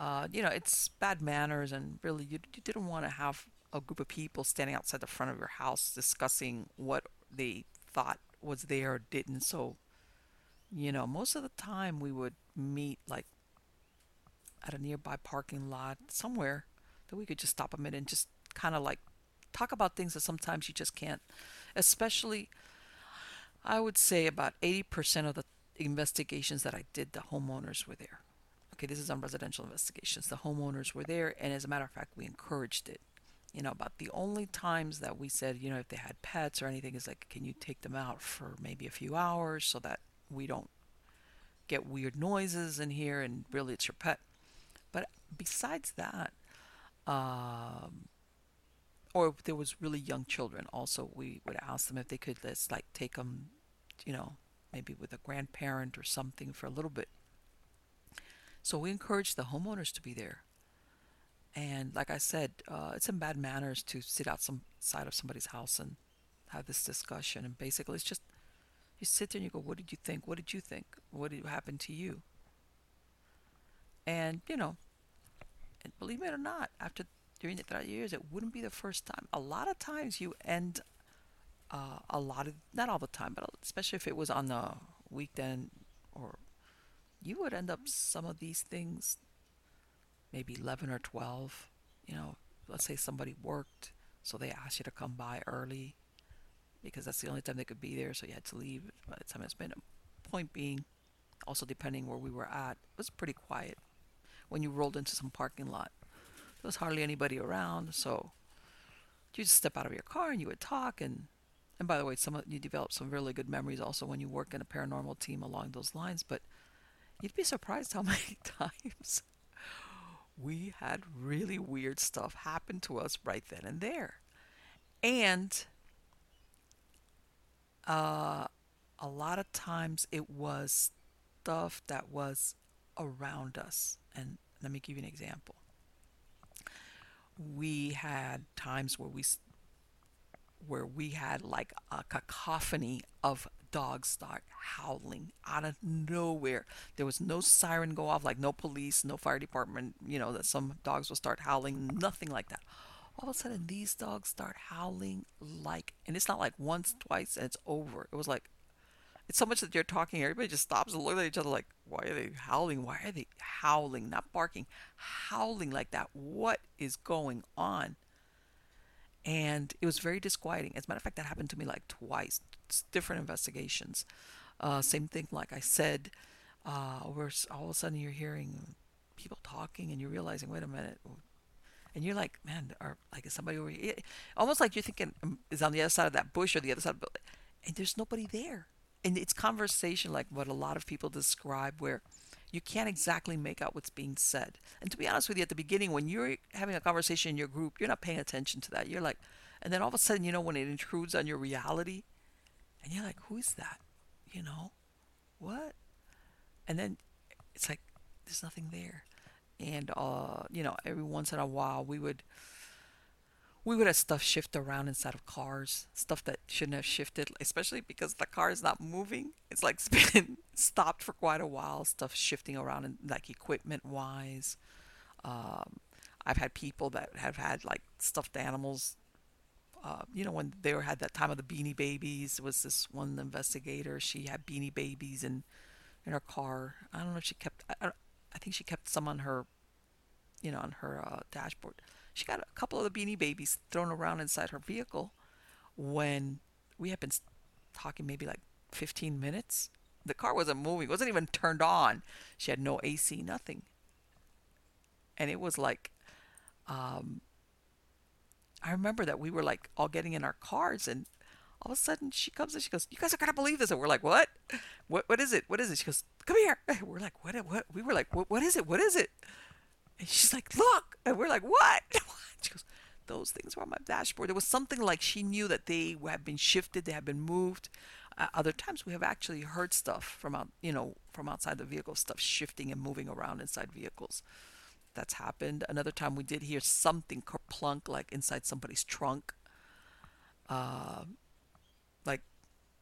uh, you know, it's bad manners, and really, you, you didn't want to have a group of people standing outside the front of your house discussing what they thought was there or didn't. So, you know, most of the time we would meet like at a nearby parking lot somewhere that we could just stop a minute and just kind of like talk about things that sometimes you just can't, especially. I would say about 80% of the investigations that I did, the homeowners were there. Okay, this is on residential investigations. The homeowners were there, and as a matter of fact, we encouraged it. You know, about the only times that we said, you know, if they had pets or anything, is like, can you take them out for maybe a few hours so that we don't get weird noises in here and really it's your pet. But besides that, um, or if there was really young children, also we would ask them if they could let's like take them, you know, maybe with a grandparent or something for a little bit. So we encourage the homeowners to be there. And like I said, uh, it's in bad manners to sit outside of somebody's house and have this discussion. And basically, it's just you sit there and you go, "What did you think? What did you think? What did happen to you?" And you know, and believe it or not, after during the 30 years, it wouldn't be the first time. A lot of times you end uh, a lot of, not all the time, but especially if it was on the weekend or you would end up some of these things, maybe 11 or 12. You know, let's say somebody worked, so they asked you to come by early because that's the only time they could be there, so you had to leave by the time it's been. Point being, also depending where we were at, it was pretty quiet when you rolled into some parking lot. There was hardly anybody around, so you just step out of your car and you would talk and and by the way, some of, you develop some really good memories also when you work in a paranormal team along those lines. But you'd be surprised how many times we had really weird stuff happen to us right then and there, and uh, a lot of times it was stuff that was around us. And let me give you an example. We had times where we where we had like a cacophony of dogs start howling out of nowhere. There was no siren go off, like no police, no fire department, you know, that some dogs will start howling, nothing like that. All of a sudden, these dogs start howling like, and it's not like once, twice, and it's over. It was like it's so much that you're talking, everybody just stops and looks at each other like, why are they howling? Why are they howling? Not barking, howling like that. What is going on? And it was very disquieting. As a matter of fact, that happened to me like twice, it's different investigations. Uh, same thing, like I said, uh, where all of a sudden you're hearing people talking and you're realizing, wait a minute, and you're like, man, or like is somebody over here? Almost like you're thinking um, is on the other side of that bush or the other side, of the and there's nobody there and it's conversation like what a lot of people describe where you can't exactly make out what's being said. And to be honest with you, at the beginning, when you're having a conversation in your group, you're not paying attention to that. You're like, and then all of a sudden, you know, when it intrudes on your reality, and you're like, who is that? You know, what? And then it's like, there's nothing there. And, uh, you know, every once in a while, we would we would have stuff shift around inside of cars, stuff that shouldn't have shifted, especially because the car is not moving. It's like it's been stopped for quite a while, stuff shifting around, and like equipment wise. Um, I've had people that have had like stuffed animals. Uh, you know, when they were had that time of the beanie babies, was this one investigator. She had beanie babies in in her car. I don't know if she kept. I, I think she kept some on her, you know, on her uh, dashboard she got a couple of the beanie babies thrown around inside her vehicle when we had been talking maybe like 15 minutes. The car wasn't moving, it wasn't even turned on. She had no AC, nothing. And it was like, um, I remember that we were like all getting in our cars and all of a sudden she comes and she goes, "You guys are gonna believe this." And we're like, "What? What? What is it? What is it?" She goes, "Come here." We're like, "What? What?" We were like, "What? What is it? What is it?" And she's like, look. And we're like, what? she goes, those things were on my dashboard. There was something like she knew that they have been shifted, they have been moved. Uh, other times we have actually heard stuff from out, you know, from outside the vehicle, stuff shifting and moving around inside vehicles. That's happened. Another time we did hear something kerplunk like inside somebody's trunk. Uh, like,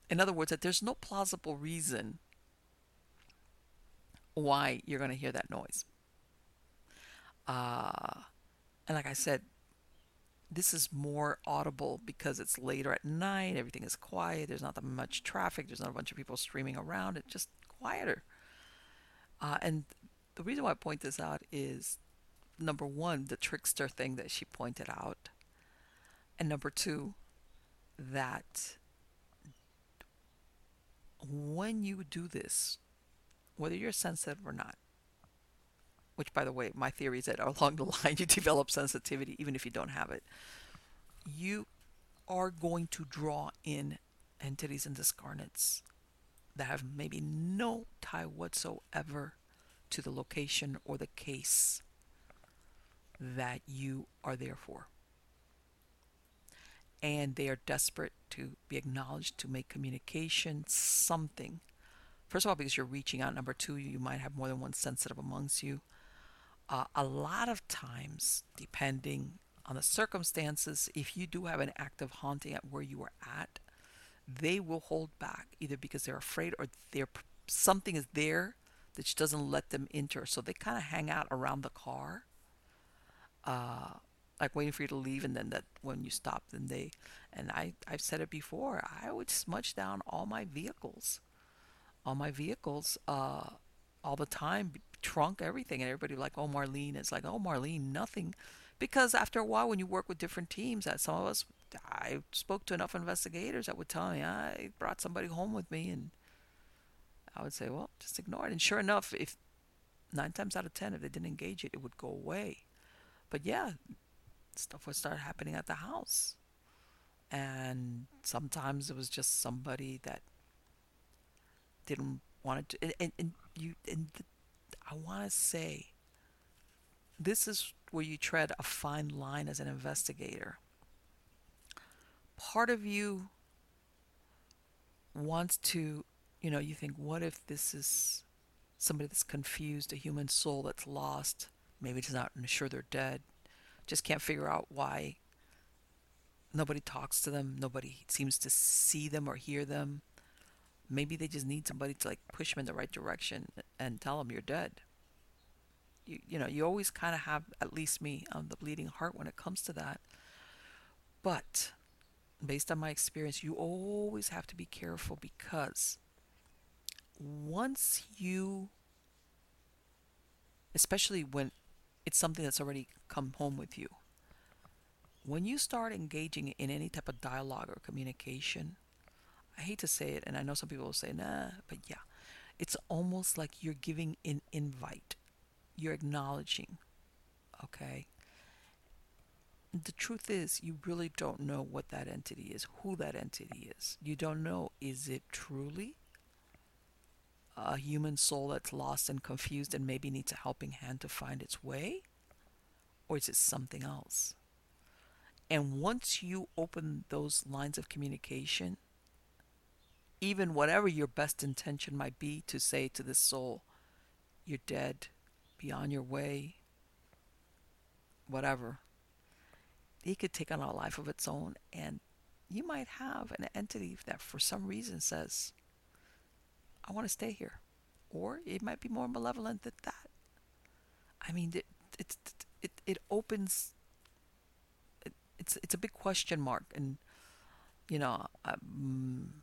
in other words, that there's no plausible reason why you're going to hear that noise. Uh, and like I said, this is more audible because it's later at night. Everything is quiet. There's not that much traffic. There's not a bunch of people streaming around. It's just quieter. Uh, and the reason why I point this out is number one, the trickster thing that she pointed out, and number two, that when you do this, whether you're sensitive or not, which by the way, my theory is that along the line you develop sensitivity even if you don't have it. you are going to draw in entities and discarnates that have maybe no tie whatsoever to the location or the case that you are there for. And they are desperate to be acknowledged, to make communication something. First of all, because you're reaching out. Number two, you might have more than one sensitive amongst you. Uh, a lot of times, depending on the circumstances, if you do have an active haunting at where you are at, they will hold back either because they're afraid or they're something is there that just doesn't let them enter. So they kind of hang out around the car, uh, like waiting for you to leave. And then that when you stop, then they, and I, I've said it before, I would smudge down all my vehicles, all my vehicles, uh, all the time, trunk, everything. And everybody like, oh, Marlene. It's like, oh, Marlene, nothing. Because after a while, when you work with different teams, that some of us, I spoke to enough investigators that would tell me I brought somebody home with me and I would say, well, just ignore it. And sure enough, if nine times out of ten, if they didn't engage it, it would go away. But yeah, stuff would start happening at the house. And sometimes it was just somebody that didn't want to. And, and, and you, and I want to say, this is where you tread a fine line as an investigator. Part of you wants to you know, you think, what if this is somebody that's confused, a human soul that's lost, maybe just not sure they're dead, just can't figure out why nobody talks to them, nobody seems to see them or hear them. Maybe they just need somebody to like push them in the right direction and tell them you're dead. You, you know, you always kind of have, at least me, on the bleeding heart when it comes to that. But based on my experience, you always have to be careful because once you, especially when it's something that's already come home with you, when you start engaging in any type of dialogue or communication, I hate to say it, and I know some people will say, nah, but yeah, it's almost like you're giving an invite. You're acknowledging, okay? The truth is, you really don't know what that entity is, who that entity is. You don't know, is it truly a human soul that's lost and confused and maybe needs a helping hand to find its way? Or is it something else? And once you open those lines of communication, even whatever your best intention might be to say to this soul, you're dead, be on your way, whatever, it could take on a life of its own. And you might have an entity that for some reason says, I want to stay here. Or it might be more malevolent than that. I mean, it, it, it, it opens, it, it's, it's a big question mark. And, you know, um,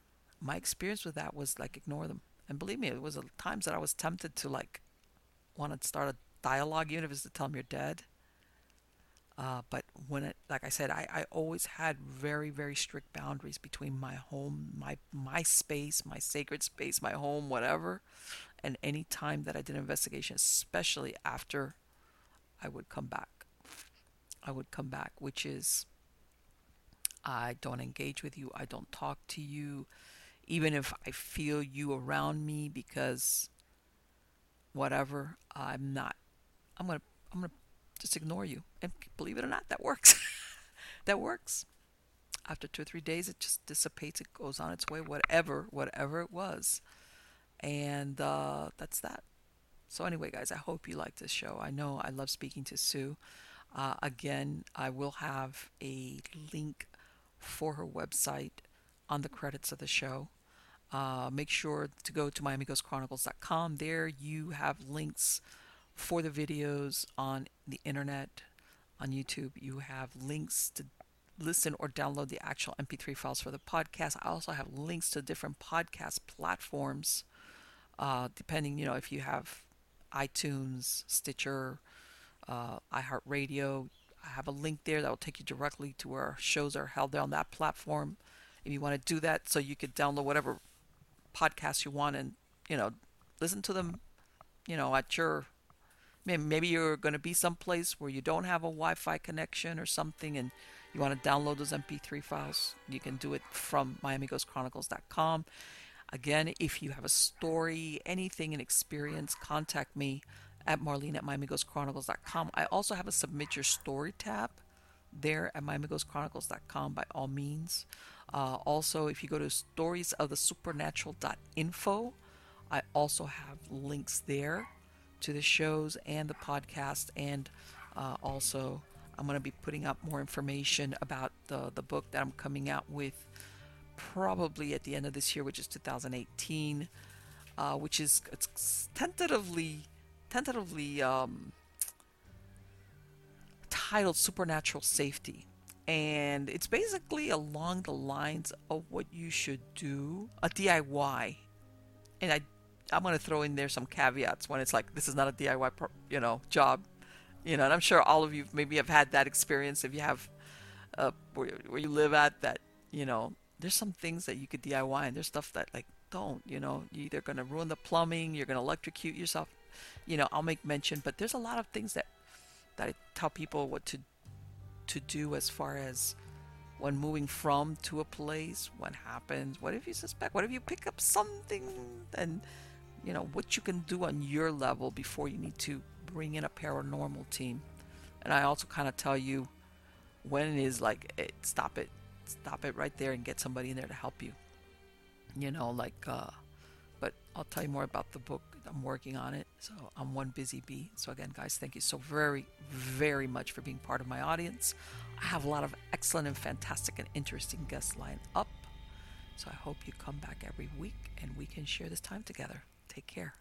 my experience with that was like ignore them. And believe me, it was times that I was tempted to like want to start a dialogue, even if it's to tell them you're dead. Uh, but when it, like I said, I, I always had very, very strict boundaries between my home, my my space, my sacred space, my home, whatever, and any time that I did an investigation, especially after I would come back. I would come back, which is I don't engage with you, I don't talk to you, even if I feel you around me because whatever, I'm not. I'm gonna I'm gonna just ignore you. And believe it or not, that works. that works. After two or three days, it just dissipates. It goes on its way, whatever, whatever it was. And uh, that's that. So, anyway, guys, I hope you like this show. I know I love speaking to Sue. Uh, again, I will have a link for her website on the credits of the show. Uh, make sure to go to MiamiGhostChronicles.com. There you have links for the videos on the internet, on YouTube. You have links to listen or download the actual MP3 files for the podcast. I also have links to different podcast platforms, uh, depending, you know, if you have iTunes, Stitcher, uh, iHeartRadio. I have a link there that will take you directly to where shows are held there on that platform. If you want to do that, so you could download whatever podcast you want and, you know, listen to them, you know, at your maybe you're going to be someplace where you don't have a Wi-Fi connection or something, and You want to download those MP3 files? You can do it from MiamiGhostChronicles.com. Again, if you have a story, anything, an experience, contact me at Marlene at MiamiGhostChronicles.com. I also have a submit your story tab there at MiamiGhostChronicles.com by all means. Uh, also, if you go to storiesofthesupernatural.info, I also have links there to the shows and the podcast, and uh, also I'm going to be putting up more information about the the book that I'm coming out with probably at the end of this year, which is 2018, uh, which is it's tentatively tentatively um, titled Supernatural Safety. And it's basically along the lines of what you should do, a DIY. And I, I'm going to throw in there some caveats when it's like, this is not a DIY, you know, job. You know, and I'm sure all of you maybe have had that experience if you have uh, where, where you live at that, you know, there's some things that you could DIY and there's stuff that like don't, you know, you're either going to ruin the plumbing, you're going to electrocute yourself. You know, I'll make mention, but there's a lot of things that that I tell people what to to do as far as when moving from to a place, what happens, what if you suspect, what if you pick up something and you know what you can do on your level before you need to bring in a paranormal team. And I also kind of tell you when it is like hey, stop it stop it right there and get somebody in there to help you. You know, like, uh, but I'll tell you more about the book. I'm working on it. So I'm one busy bee. So again, guys, thank you so very, very much for being part of my audience. I have a lot of excellent and fantastic and interesting guests lined up. So I hope you come back every week and we can share this time together. Take care.